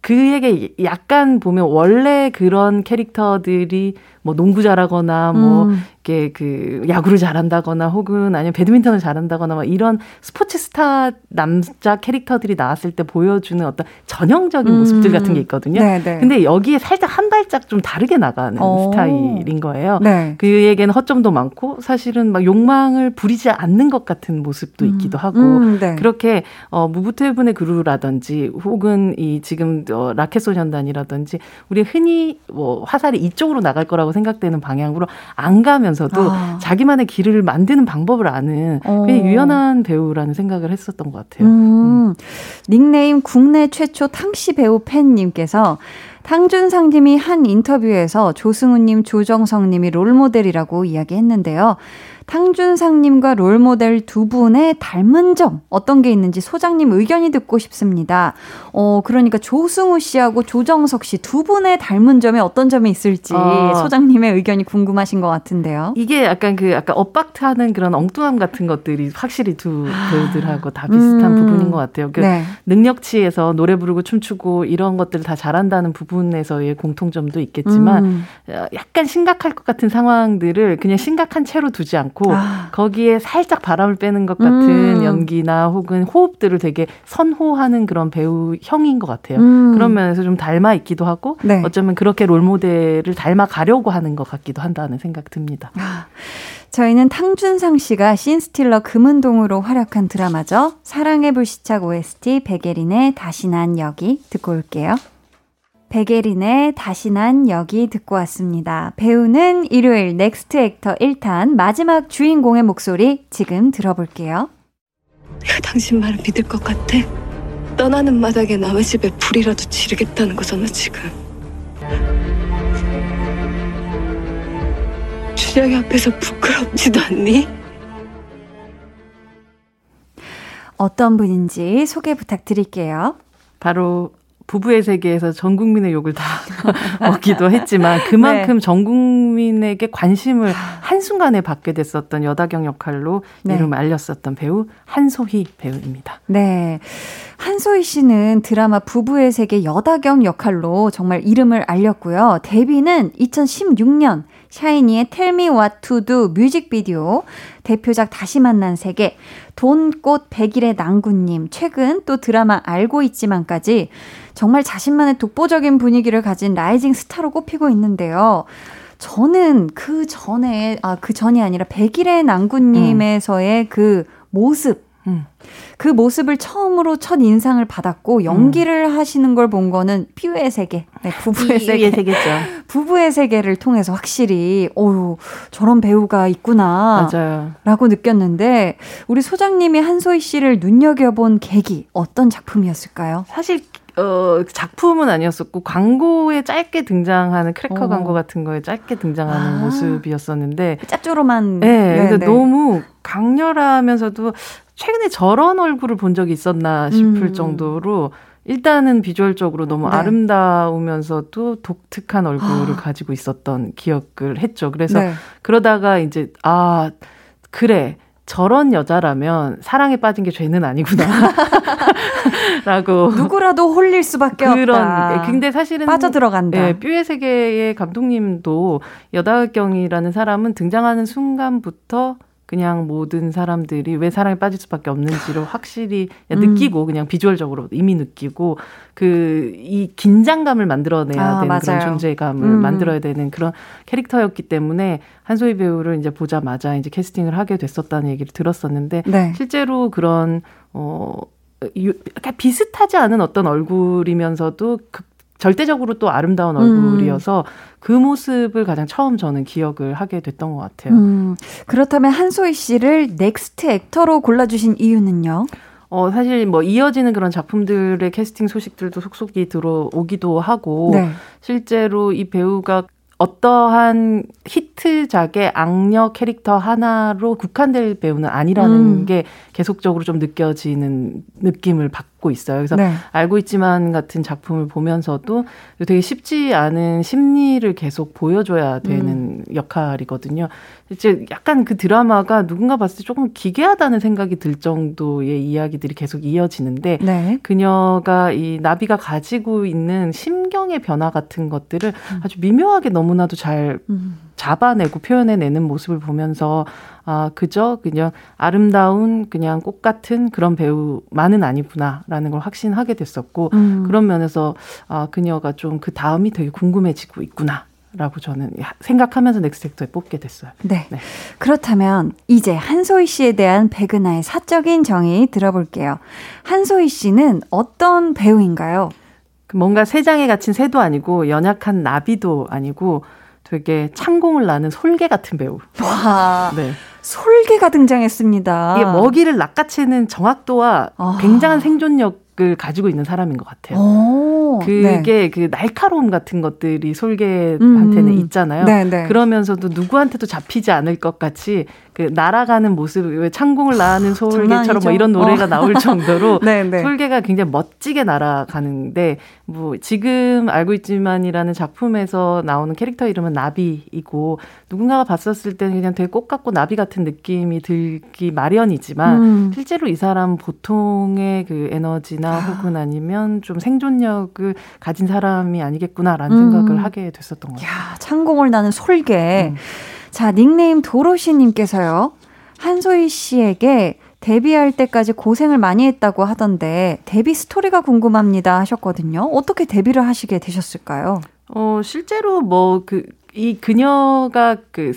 그에게 약간 보면 원래 그런 캐릭터들이 뭐 농구 잘하거나 뭐 음. 이렇게 그 야구를 잘한다거나 혹은 아니면 배드민턴을 잘한다거나 막 이런 스포츠 스타 남자 캐릭터들이 나왔을 때 보여주는 어떤 전형적인 음. 모습들 같은 게 있거든요. 네네. 네. 근데 여기에 살짝 한 발짝 좀 다르게 나가는 오. 어. 스타일인 거예요. 네. 그에게는 허점도 많고 사실은 막 욕망을 부리지 않는 것 같은 모습도 음. 있기도 하고 음, 네. 그렇게 어 무부테분의 그루라든지 혹은 이 지금 어 라켓 소년단이라든지 우리 흔히 뭐 화살이 이쪽으로 나갈 거라고 거라고 생각되는 방향으로 안 가면서도 아. 자기만의 길을 만드는 방법을 아는 어. 유연한 배우라는 생각을 했었던 것 같아요. 음. 음. 닉네임 국내 최초 탕씨 배우 팬님께서 탕준상님이 한 인터뷰에서 조승우님, 조정성님이 롤모델이라고 이야기했는데요. 탕준상님과 롤모델 두 분의 닮은 점 어떤 게 있는지 소장님 의견이 듣고 싶습니다. 어 그러니까 조승우 씨하고 조정석 씨 두 분의 닮은 점에 어떤 점이 있을지 어. 소장님의 의견이 궁금하신 것 같은데요. 이게 약간 그 아까 엇박트하는 그런 엉뚱함 같은 것들이 확실히 두 배우들하고 다 비슷한 음. 부분인 것 같아요. 그 네. 능력치에서 노래 부르고 춤추고 이런 것들을 다 잘한다는 부분에서의 공통점도 있겠지만 음. 어, 약간 심각할 것 같은 상황들을 그냥 심각한 채로 두지 않고 않고 아. 거기에 살짝 바람을 빼는 것 같은 음. 연기나 혹은 호흡들을 되게 선호하는 그런 배우 형인 것 같아요. 음. 그런 면에서 좀 닮아 있기도 하고 네. 어쩌면 그렇게 롤 모델을 닮아 가려고 하는 것 같기도 한다는 생각 듭니다. 아. 저희는 탕준상 씨가 신스틸러 금은동으로 활약한 드라마죠. 사랑의 불시착 OST 백예린의 다시 난 여기 듣고 올게요. 백예린의 다시 난 여기 듣고 왔습니다. 배우는 일요일 Next Actor 1탄 마지막 주인공의 목소리 지금 들어볼게요. 내가 당신 말을 믿을 것 같아? 떠나는 마당에 남의 집에 불이라도 지르겠다는 거잖아, 지금. 준영이 앞에서 부끄럽지도 않니? 어떤 분인지 소개 부탁드릴게요. 바로 부부의 세계에서 전 국민의 욕을 다 먹기도 했지만 그만큼 네. 전 국민에게 관심을 한순간에 받게 됐었던 여다경 역할로 네. 이름을 알렸었던 배우 한소희 배우입니다. 네. 한소희 씨는 드라마 부부의 세계 여다경 역할로 정말 이름을 알렸고요. 데뷔는 2016년 샤이니의 Tell Me What to Do 뮤직비디오, 대표작 다시 만난 세계, 돈꽃 백일의 낭군님, 최근 또 드라마 알고 있지만까지 정말 자신만의 독보적인 분위기를 가진 rising star로 꼽히고 있는데요. 저는 그 전에, 아, 그 전이 아니라 백일의 낭군님에서의 음. 그 모습, 음. 그 모습을 처음으로 첫 인상을 받았고 연기를 음. 하시는 걸 본 거는 퓨의 세계, 네, 부부의 세계, 세계죠. 부부의 세계를 통해서 확실히 어유 저런 배우가 있구나, 맞아요. 라고 느꼈는데 우리 소장님이 한소희 씨를 눈여겨본 계기 어떤 작품이었을까요? 사실 어, 작품은 아니었었고, 광고에 짧게 등장하는 크래커 어. 광고 같은 거에 짧게 등장하는 아. 모습이었었는데. 짭조름한. 네. 네, 네. 너무 강렬하면서도 최근에 저런 얼굴을 본 적이 있었나 싶을 음. 정도로 일단은 비주얼적으로 너무 네. 아름다우면서도 독특한 얼굴을 아. 가지고 있었던 기억을 했죠. 그래서 네. 그러다가 이제 아 그래 저런 여자라면 사랑에 빠진 게 죄는 아니구나. 라고. 누구라도 홀릴 수밖에 그런, 없다. 근데 사실은. 빠져들어간다. 예, 뷰의 세계의 감독님도 여다경이라는 사람은 등장하는 순간부터 그냥 모든 사람들이 왜 사랑에 빠질 수밖에 없는지를 확실히 음. 느끼고 그냥 비주얼적으로 이미 느끼고 그 이 긴장감을 만들어내야 아, 되는 맞아요. 그런 존재감을 음. 만들어야 되는 그런 캐릭터였기 때문에 한소희 배우를 이제 보자마자 이제 캐스팅을 하게 됐었다는 얘기를 들었었는데 네. 실제로 그런 어 약간 비슷하지 않은 어떤 얼굴이면서도 극 절대적으로 또 아름다운 얼굴이어서 음. 그 모습을 가장 처음 저는 기억을 하게 됐던 것 같아요. 음. 그렇다면 한소희 씨를 Next Actor로 골라주신 이유는요? 어, 사실 뭐 이어지는 그런 작품들의 캐스팅 소식들도 속속이 들어오기도 하고, 네. 실제로 이 배우가 어떠한 히트작의 악녀 캐릭터 하나로 국한될 배우는 아니라는 음. 게 계속적으로 좀 느껴지는 느낌을 받고 있어요. 그래서 네. 알고 있지만 같은 작품을 보면서도 되게 쉽지 않은 심리를 계속 보여줘야 되는 음. 역할이거든요. 이제 약간 그 드라마가 누군가 봤을 때 조금 기괴하다는 생각이 들 정도의 이야기들이 계속 이어지는데 네. 그녀가 이 나비가 가지고 있는 심경의 변화 같은 것들을 음. 아주 미묘하게 너무나도 잘 음. 잡아내고 표현해내는 모습을 보면서 아 그저 그냥 아름다운 그냥 꽃 같은 그런 배우만은 아니구나라는 걸 확신하게 됐었고 음. 그런 면에서 아 그녀가 좀 그 다음이 되게 궁금해지고 있구나. 라고 저는 생각하면서 넥스트랙터에 뽑게 됐어요. 네. 네. 그렇다면 이제 한소희 씨에 대한 백은하의 사적인 정의 들어볼게요. 한소희 씨는 어떤 배우인가요? 그 뭔가 새 장에 갇힌 새도 아니고 연약한 나비도 아니고 되게 창공을 나는 솔개 같은 배우. 와. 네. 솔개가 등장했습니다. 이게 먹이를 낚아채는 정확도와 아. 굉장한 생존력을 가지고 있는 사람인 것 같아요. 오, 그게 네. 그 날카로움 같은 것들이 솔개한테는 음, 있잖아요. 네, 네. 그러면서도 누구한테도 잡히지 않을 것 같이 그 날아가는 모습, 왜 창공을 나는 솔개처럼 뭐 이런 노래가 어. 나올 정도로 네, 네. 솔개가 굉장히 멋지게 날아가는데 뭐 지금 알고 있지만이라는 작품에서 나오는 캐릭터 이름은 나비이고 누군가가 봤었을 때는 그냥 되게 꽃 같고 나비 같은 느낌이 들기 마련이지만 음. 실제로 이 사람 보통의 그 에너지나 아. 혹은 아니면 좀 생존력을 가진 사람이 아니겠구나라는 음. 생각을 하게 됐었던 것 같아요. 야, 창공을 나는 솔개. 음. 자, 닉네임 도로시님께서요. 한소희 씨에게 데뷔할 때까지 고생을 많이 했다고 하던데 데뷔 스토리가 궁금합니다 하셨거든요. 어떻게 데뷔를 하시게 되셨을까요? 어, 실제로 뭐, 그, 이 그녀가 그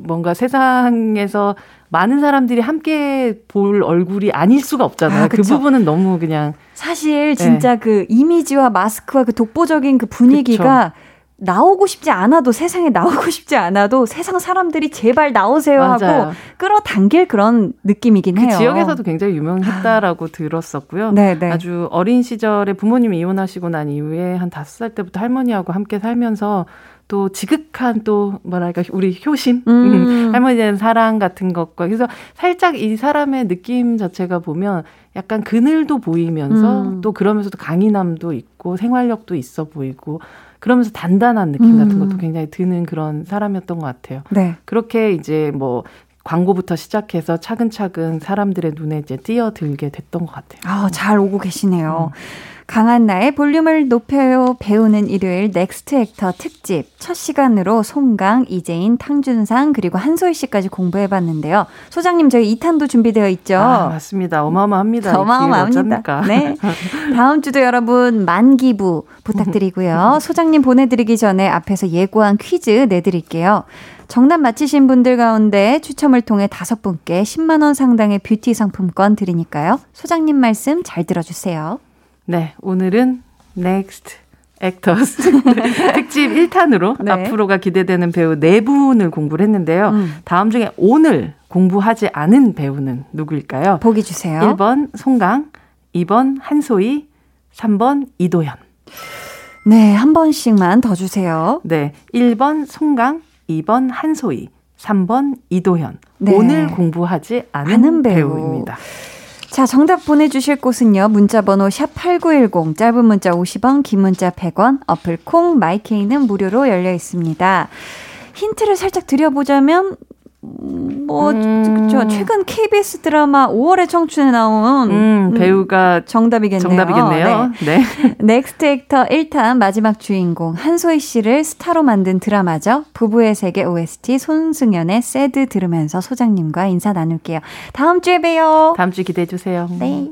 뭔가 세상에서 많은 사람들이 함께 볼 얼굴이 아닐 수가 없잖아요. 아, 그 부분은 너무 그냥 사실 진짜 네. 그 이미지와 마스크와 그 독보적인 그 분위기가 그쵸. 나오고 싶지 않아도 세상에 나오고 싶지 않아도 세상 사람들이 제발 나오세요 맞아요. 하고 끌어당길 그런 느낌이긴 그 해요. 지역에서도 굉장히 유명했다라고 아. 들었었고요. 네네. 네. 아주 어린 시절에 부모님이 이혼하시고 난 이후에 한 다섯 살 때부터 할머니하고 함께 살면서 또 지극한 또 뭐랄까 우리 효심 음. 할머니에 대한 사랑 같은 것과 그래서 살짝 이 사람의 느낌 자체가 보면 약간 그늘도 보이면서 음. 또 그러면서도 강인함도 있고 생활력도 있어 보이고 그러면서 단단한 느낌 같은 것도 음. 굉장히 드는 그런 사람이었던 것 같아요. 네. 그렇게 이제 뭐 광고부터 시작해서 차근차근 사람들의 눈에 이제 띄어 들게 됐던 것 같아요. 아, 잘 오고 계시네요. 음. 강한나의 볼륨을 높여요 배우는 일요일 Next Actor 특집 첫 시간으로 송강, 이재인, 탕준상 그리고 한소희 씨까지 공부해봤는데요. 소장님 저희 2탄도 준비되어 있죠. 아, 맞습니다. 어마어마합니다. 어마어마합니다. 네. 다음 주도 여러분 만기부 부탁드리고요. 소장님 보내드리기 전에 앞에서 예고한 퀴즈 내드릴게요. 정답 맞히신 분들 가운데 추첨을 통해 다섯 분께 10만 원 상당의 뷰티 상품권 드리니까요. 소장님 말씀 잘 들어주세요. 네, 오늘은 Next Actors 특집 1탄으로 네. 앞으로가 기대되는 배우 네 분을 공부를 했는데요. 음. 다음 중에 오늘 공부하지 않은 배우는 누구일까요? 보기 주세요. 1번 송강, 2번 한소희, 3번 이도현. 네, 한 번씩만 더 주세요. 네, 1번 송강, 2번 한소희, 3번 이도현. 네. 오늘 공부하지 않은, 않은 배우. 배우입니다. 자, 정답 보내주실 곳은요. 문자번호 샵8910, 짧은 문자 50원, 긴 문자 100원, 어플 콩, 마이케이는 무료로 열려 있습니다. 힌트를 살짝 드려보자면, 뭐, 음. 그쵸. 최근 KBS 드라마 5월의 청춘에 나온 음, 배우가 정답이겠네요. 정답이겠네요. 네. 네. Next Actor 1탄 마지막 주인공 한소희 씨를 스타로 만든 드라마죠. 부부의 세계 OST 손승연의 Sad 들으면서 소장님과 인사 나눌게요. 다음 주에 봬요. 다음 주 기대해 주세요. 네.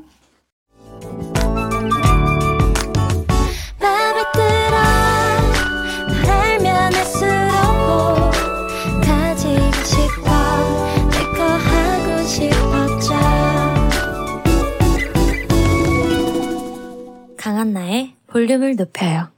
강한나의 볼륨을 높여요.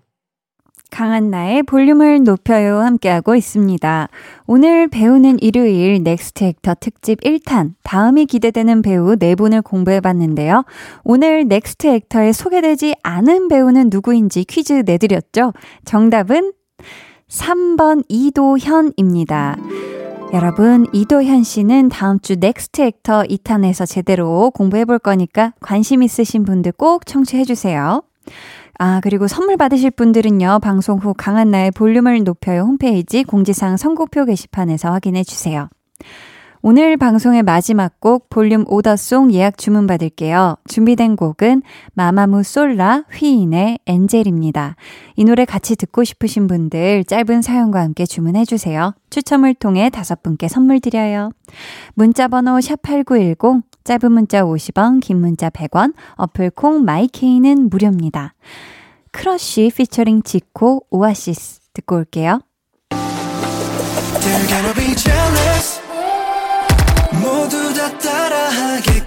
강한나의 볼륨을 높여요 함께하고 있습니다. 오늘 배우는 일요일 Next Actor 특집 1탄 다음이 기대되는 배우 4분을 공부해봤는데요. 오늘 Next Actor에 소개되지 않은 배우는 누구인지 퀴즈 내드렸죠. 정답은 3번 이도현입니다. 여러분, 이도현 씨는 다음 주 Next Actor 2탄에서 제대로 공부해 볼 거니까 관심 있으신 분들 꼭 청취해 주세요. 아, 그리고 선물 받으실 분들은요, 방송 후 강한 나의 볼륨을 높여요 홈페이지 공지사항 선곡표 게시판에서 확인해 주세요. 오늘 방송의 마지막 곡 볼륨 오더송 예약 주문 받을게요. 준비된 곡은 마마무 솔라 휘인의 엔젤입니다. 이 노래 같이 듣고 싶으신 분들 짧은 사연과 함께 주문해 주세요. 추첨을 통해 다섯 분께 선물 드려요. 문자 번호 샵8910 짧은 문자 50원, 긴 문자 100원, 어플 콩 마이케이는 무료입니다. 크러쉬 피처링 지코 오아시스 듣고 올게요. 다 따라하게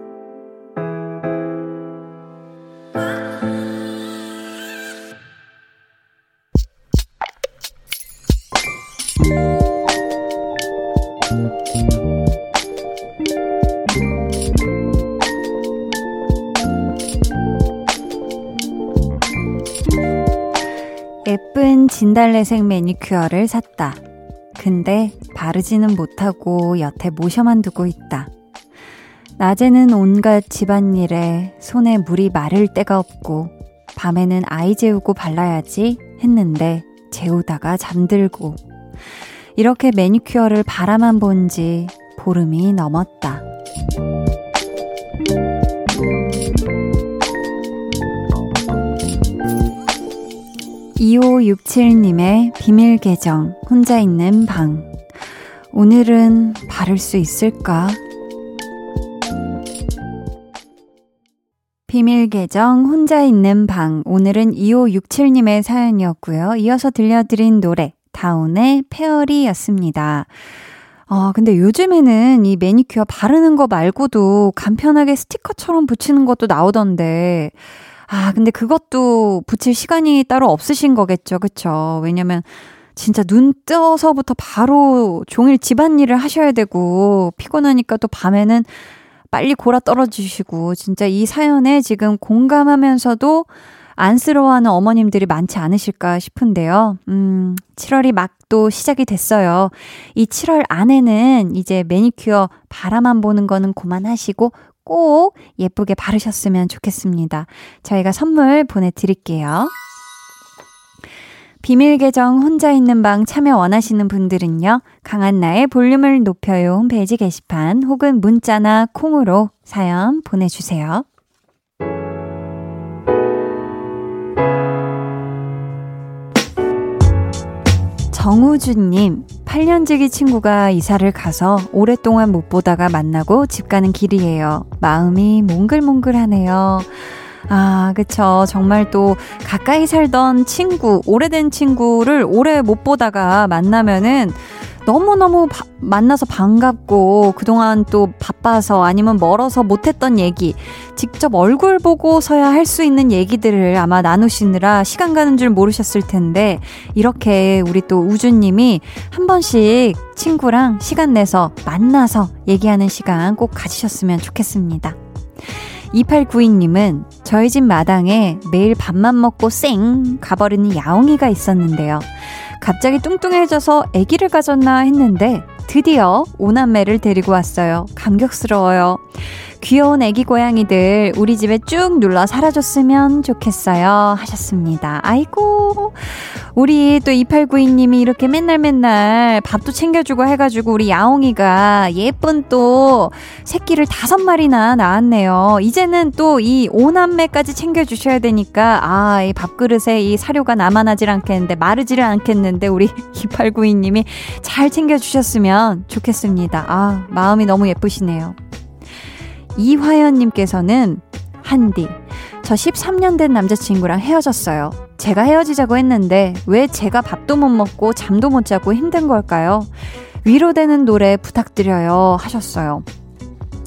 진달래색 매니큐어를 샀다. 근데 바르지는 못하고 여태 모셔만 두고 있다. 낮에는 온갖 집안일에 손에 물이 마를 데가 없고 밤에는 아이 재우고 발라야지 했는데 재우다가 잠들고 이렇게 매니큐어를 바라만 본 지 보름이 넘었다. 2567님의 비밀 계정, 혼자 있는 방. 오늘은 바를 수 있을까? 비밀 계정, 혼자 있는 방. 오늘은 2567님의 사연이었고요. 이어서 들려드린 노래, 다운의 페어리였습니다. 어, 근데 요즘에는 이 매니큐어 바르는 거 말고도 간편하게 스티커처럼 붙이는 것도 나오던데, 아, 근데 그것도 붙일 시간이 따로 없으신 거겠죠. 그쵸? 왜냐면 진짜 눈 떠서부터 바로 종일 집안일을 하셔야 되고 피곤하니까 또 밤에는 빨리 골아 떨어지시고 진짜 이 사연에 지금 공감하면서도 안쓰러워하는 어머님들이 많지 않으실까 싶은데요. 음, 7월이 막 또 시작이 됐어요. 이 7월 안에는 이제 매니큐어 바라만 보는 거는 그만하시고 꼭 예쁘게 바르셨으면 좋겠습니다. 저희가 선물 보내드릴게요. 비밀 계정 혼자 있는 방 참여 원하시는 분들은요, 강한나의 볼륨을 높여요 홈페이지 게시판 혹은 문자나 콩으로 사연 보내주세요. 정우주님, 8년지기 친구가 이사를 가서 오랫동안 못 보다가 만나고 집 가는 길이에요. 마음이 몽글몽글하네요. 아, 그쵸. 정말 또 가까이 살던 친구, 오래된 친구를 오래 못 보다가 만나면은 너무너무 바, 만나서 반갑고 그동안 또 바빠서 아니면 멀어서 못했던 얘기 직접 얼굴 보고서야 할 수 있는 얘기들을 아마 나누시느라 시간 가는 줄 모르셨을 텐데 이렇게 우리 또 우주님이 한 번씩 친구랑 시간 내서 만나서 얘기하는 시간 꼭 가지셨으면 좋겠습니다. 2892님은 저희 집 마당에 매일 밥만 먹고 쌩 가버리는 야옹이가 있었는데요. 갑자기 뚱뚱해져서 아기를 가졌나 했는데 드디어 오남매를 데리고 왔어요. 감격스러워요. 귀여운 애기 고양이들 우리 집에 쭉 눌러 사라졌으면 좋겠어요. 하셨습니다. 아이고, 우리 또 2892님이 이렇게 맨날 맨날 밥도 챙겨주고 해가지고 우리 야옹이가 예쁜 또 새끼를 다섯 마리나 낳았네요. 이제는 또 이 오남매까지 챙겨주셔야 되니까 아, 이 밥그릇에 이 사료가 남아나질 않겠는데 마르지를 않겠는데 우리 2892님이 잘 챙겨주셨으면 좋겠습니다. 아, 마음이 너무 예쁘시네요. 이화연님께서는 한디, 저 13년 된 남자친구랑 헤어졌어요. 제가 헤어지자고 했는데 왜 제가 밥도 못 먹고 잠도 못 자고 힘든 걸까요? 위로되는 노래 부탁드려요. 하셨어요.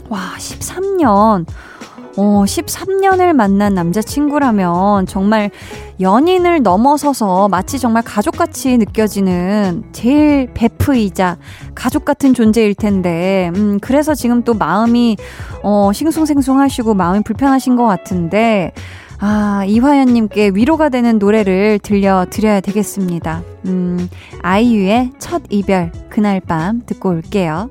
와, 13년. 어, 13년을 만난 남자친구라면 정말 연인을 넘어서서 마치 정말 가족같이 느껴지는 제일 베프이자 가족 같은 존재일 텐데, 음, 그래서 지금 또 마음이, 어, 싱숭생숭하시고 마음이 불편하신 것 같은데, 아, 이화연님께 위로가 되는 노래를 들려드려야 되겠습니다. 음, 아이유의 첫 이별, 그날 밤 듣고 올게요.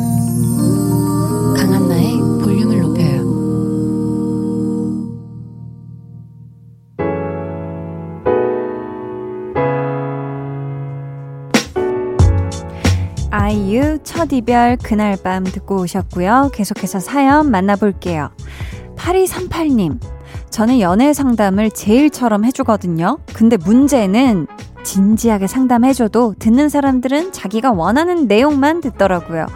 아이유 첫 이별 그날 밤 듣고 오셨고요. 계속해서 사연 만나볼게요. 8238님. 저는 연애 상담을 제일처럼 해주거든요. 근데 문제는 진지하게 상담해줘도 듣는 사람들은 자기가 원하는 내용만 듣더라고요.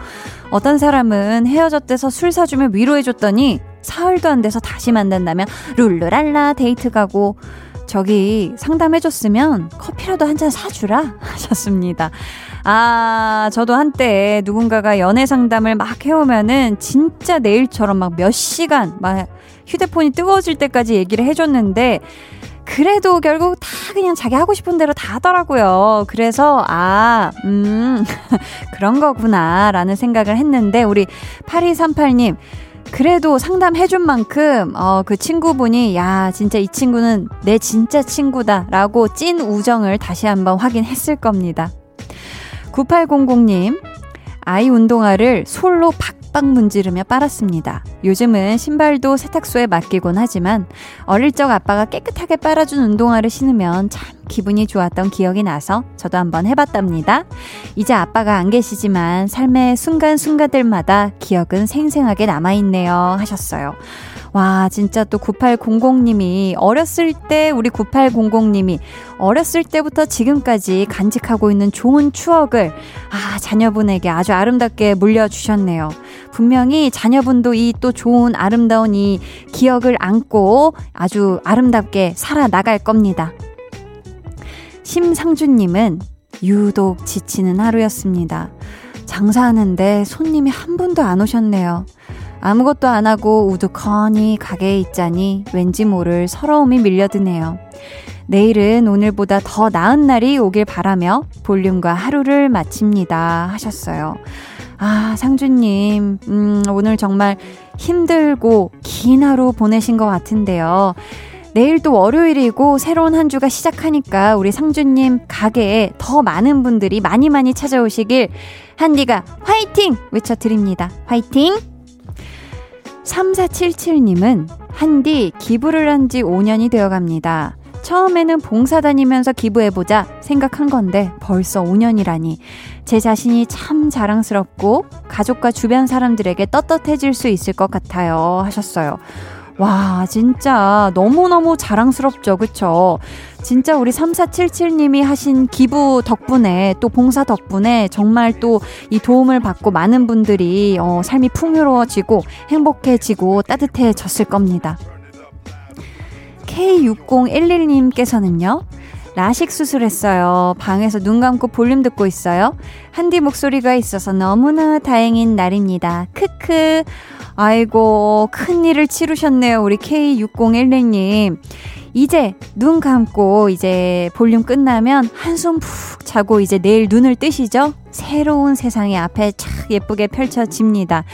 어떤 사람은 헤어졌대서 술 사주면 위로해줬더니 사흘도 안 돼서 다시 만난다면 룰루랄라 데이트 가고 저기 상담해줬으면 커피라도 한 잔 사주라 하셨습니다. 아, 저도 한때 누군가가 연애 상담을 막 해오면은 진짜 내일처럼 막 몇 시간 막 휴대폰이 뜨거워질 때까지 얘기를 해줬는데 그래도 결국 다 그냥 자기 하고 싶은 대로 다 하더라고요. 그래서, 아, 음, 그런 거구나, 라는 생각을 했는데, 우리 8238님, 그래도 상담해준 만큼, 어, 그 친구분이, 야, 진짜 이 친구는 내 진짜 친구다. 라고 찐 우정을 다시 한번 확인했을 겁니다. 9800님, 아이 운동화를 솔로 박박 문지르며 빨았습니다. 요즘은 신발도 세탁소에 맡기곤 하지만 어릴 적 아빠가 깨끗하게 빨아준 운동화를 신으면 참 기분이 좋았던 기억이 나서 저도 한번 해봤답니다. 이제 아빠가 안 계시지만 삶의 순간순간들마다 기억은 생생하게 남아있네요. 하셨어요. 와, 진짜 또 9800님이 어렸을 때 우리 9800님이 어렸을 때부터 지금까지 간직하고 있는 좋은 추억을 아, 자녀분에게 아주 아름답게 물려주셨네요. 분명히 자녀분도 이 또 좋은 아름다운 이 기억을 안고 아주 아름답게 살아나갈 겁니다. 심상준님은 유독 지치는 하루였습니다. 장사하는데 손님이 한 분도 안 오셨네요. 아무것도 안 하고 우두커니 가게에 있자니 왠지 모를 서러움이 밀려드네요. 내일은 오늘보다 더 나은 날이 오길 바라며 볼륨과 하루를 마칩니다. 하셨어요. 아, 상주님, 음, 오늘 정말 힘들고 긴 하루 보내신 것 같은데요. 내일 또 월요일이고 새로운 한 주가 시작하니까 우리 상주님 가게에 더 많은 분들이 많이 많이 찾아오시길 한디가 화이팅! 외쳐드립니다. 화이팅! 3477님은 한디 기부를 한 지 5년이 되어 갑니다. 처음에는 봉사 다니면서 기부해보자 생각한 건데 벌써 5년이라니 제 자신이 참 자랑스럽고 가족과 주변 사람들에게 떳떳해질 수 있을 것 같아요 하셨어요. 와, 진짜 너무너무 자랑스럽죠. 그쵸? 진짜 우리 3477님이 하신 기부 덕분에 또 봉사 덕분에 정말 또 이 도움을 받고 많은 분들이 어, 삶이 풍요로워지고 행복해지고 따뜻해졌을 겁니다. K6011님께서는요. 라식 수술했어요. 방에서 눈 감고 볼륨 듣고 있어요. 한디 목소리가 있어서 너무나 다행인 날입니다. 크크. 아이고, 큰일을 치르셨네요. 우리 K6011님. 이제 눈 감고 이제 볼륨 끝나면 한숨 푹 자고 이제 내일 눈을 뜨시죠? 새로운 세상이 앞에 착 예쁘게 펼쳐집니다.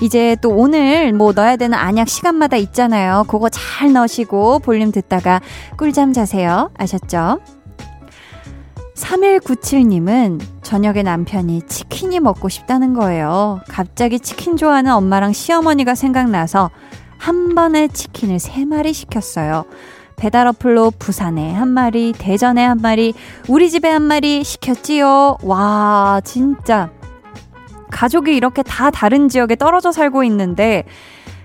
이제 또 오늘 뭐 넣어야 되는 안약 시간마다 있잖아요. 그거 잘 넣으시고 볼륨 듣다가 꿀잠 자세요. 아셨죠? 3197님은 저녁에 남편이 치킨이 먹고 싶다는 거예요. 갑자기 치킨 좋아하는 엄마랑 시어머니가 생각나서 한 번에 치킨을 3마리 시켰어요. 배달 어플로 부산에 한 마리, 대전에 한 마리, 우리 집에 한 마리 시켰지요. 와, 진짜. 가족이 이렇게 다 다른 지역에 떨어져 살고 있는데,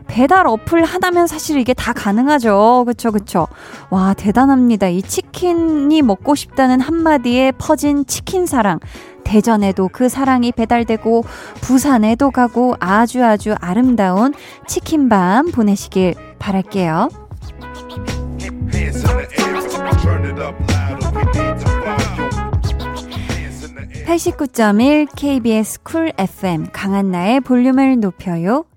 배달 어플 하나면 사실 이게 다 가능하죠. 그쵸, 그쵸. 와, 대단합니다. 이 치킨이 먹고 싶다는 한마디에 퍼진 치킨 사랑. 대전에도 그 사랑이 배달되고, 부산에도 가고, 아주 아주 아름다운 치킨밤 보내시길 바랄게요. 89.1 KBS Cool FM 강한나의 볼륨을 높여요.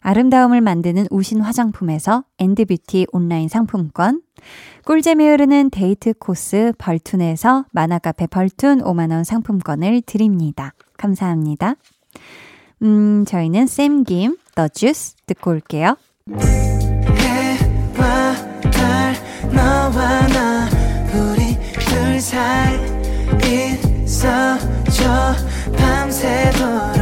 아름다움을 만드는 우신 화장품에서 엔드뷰티 온라인 상품권, 꿀잼이 흐르는 데이트 코스 벌툰에서 만화카페 벌툰 5만원 상품권을 드립니다. 감사합니다. 음, 저희는 쌤김, The Juice 듣고 올게요. 밤새도록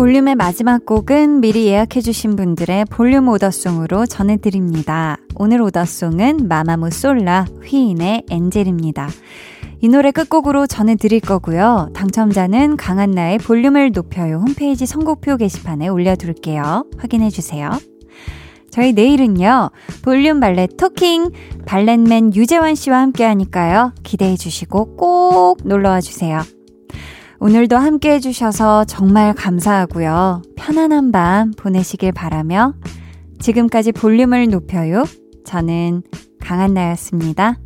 볼륨의 마지막 곡은 미리 예약해주신 분들의 볼륨 오더송으로 전해드립니다. 오늘 오더송은 마마무 솔라 휘인의 엔젤입니다. 이 노래 끝곡으로 전해드릴 거고요. 당첨자는 강한나의 볼륨을 높여요 홈페이지 선곡표 게시판에 올려둘게요. 확인해주세요. 저희 내일은요, 볼륨 발레 토킹, 발렛맨 유재환 씨와 함께 하니까요. 기대해 주시고 꼭 놀러와 주세요. 오늘도 함께 해주셔서 정말 감사하고요. 편안한 밤 보내시길 바라며 지금까지 볼륨을 높여요. 저는 강한나였습니다.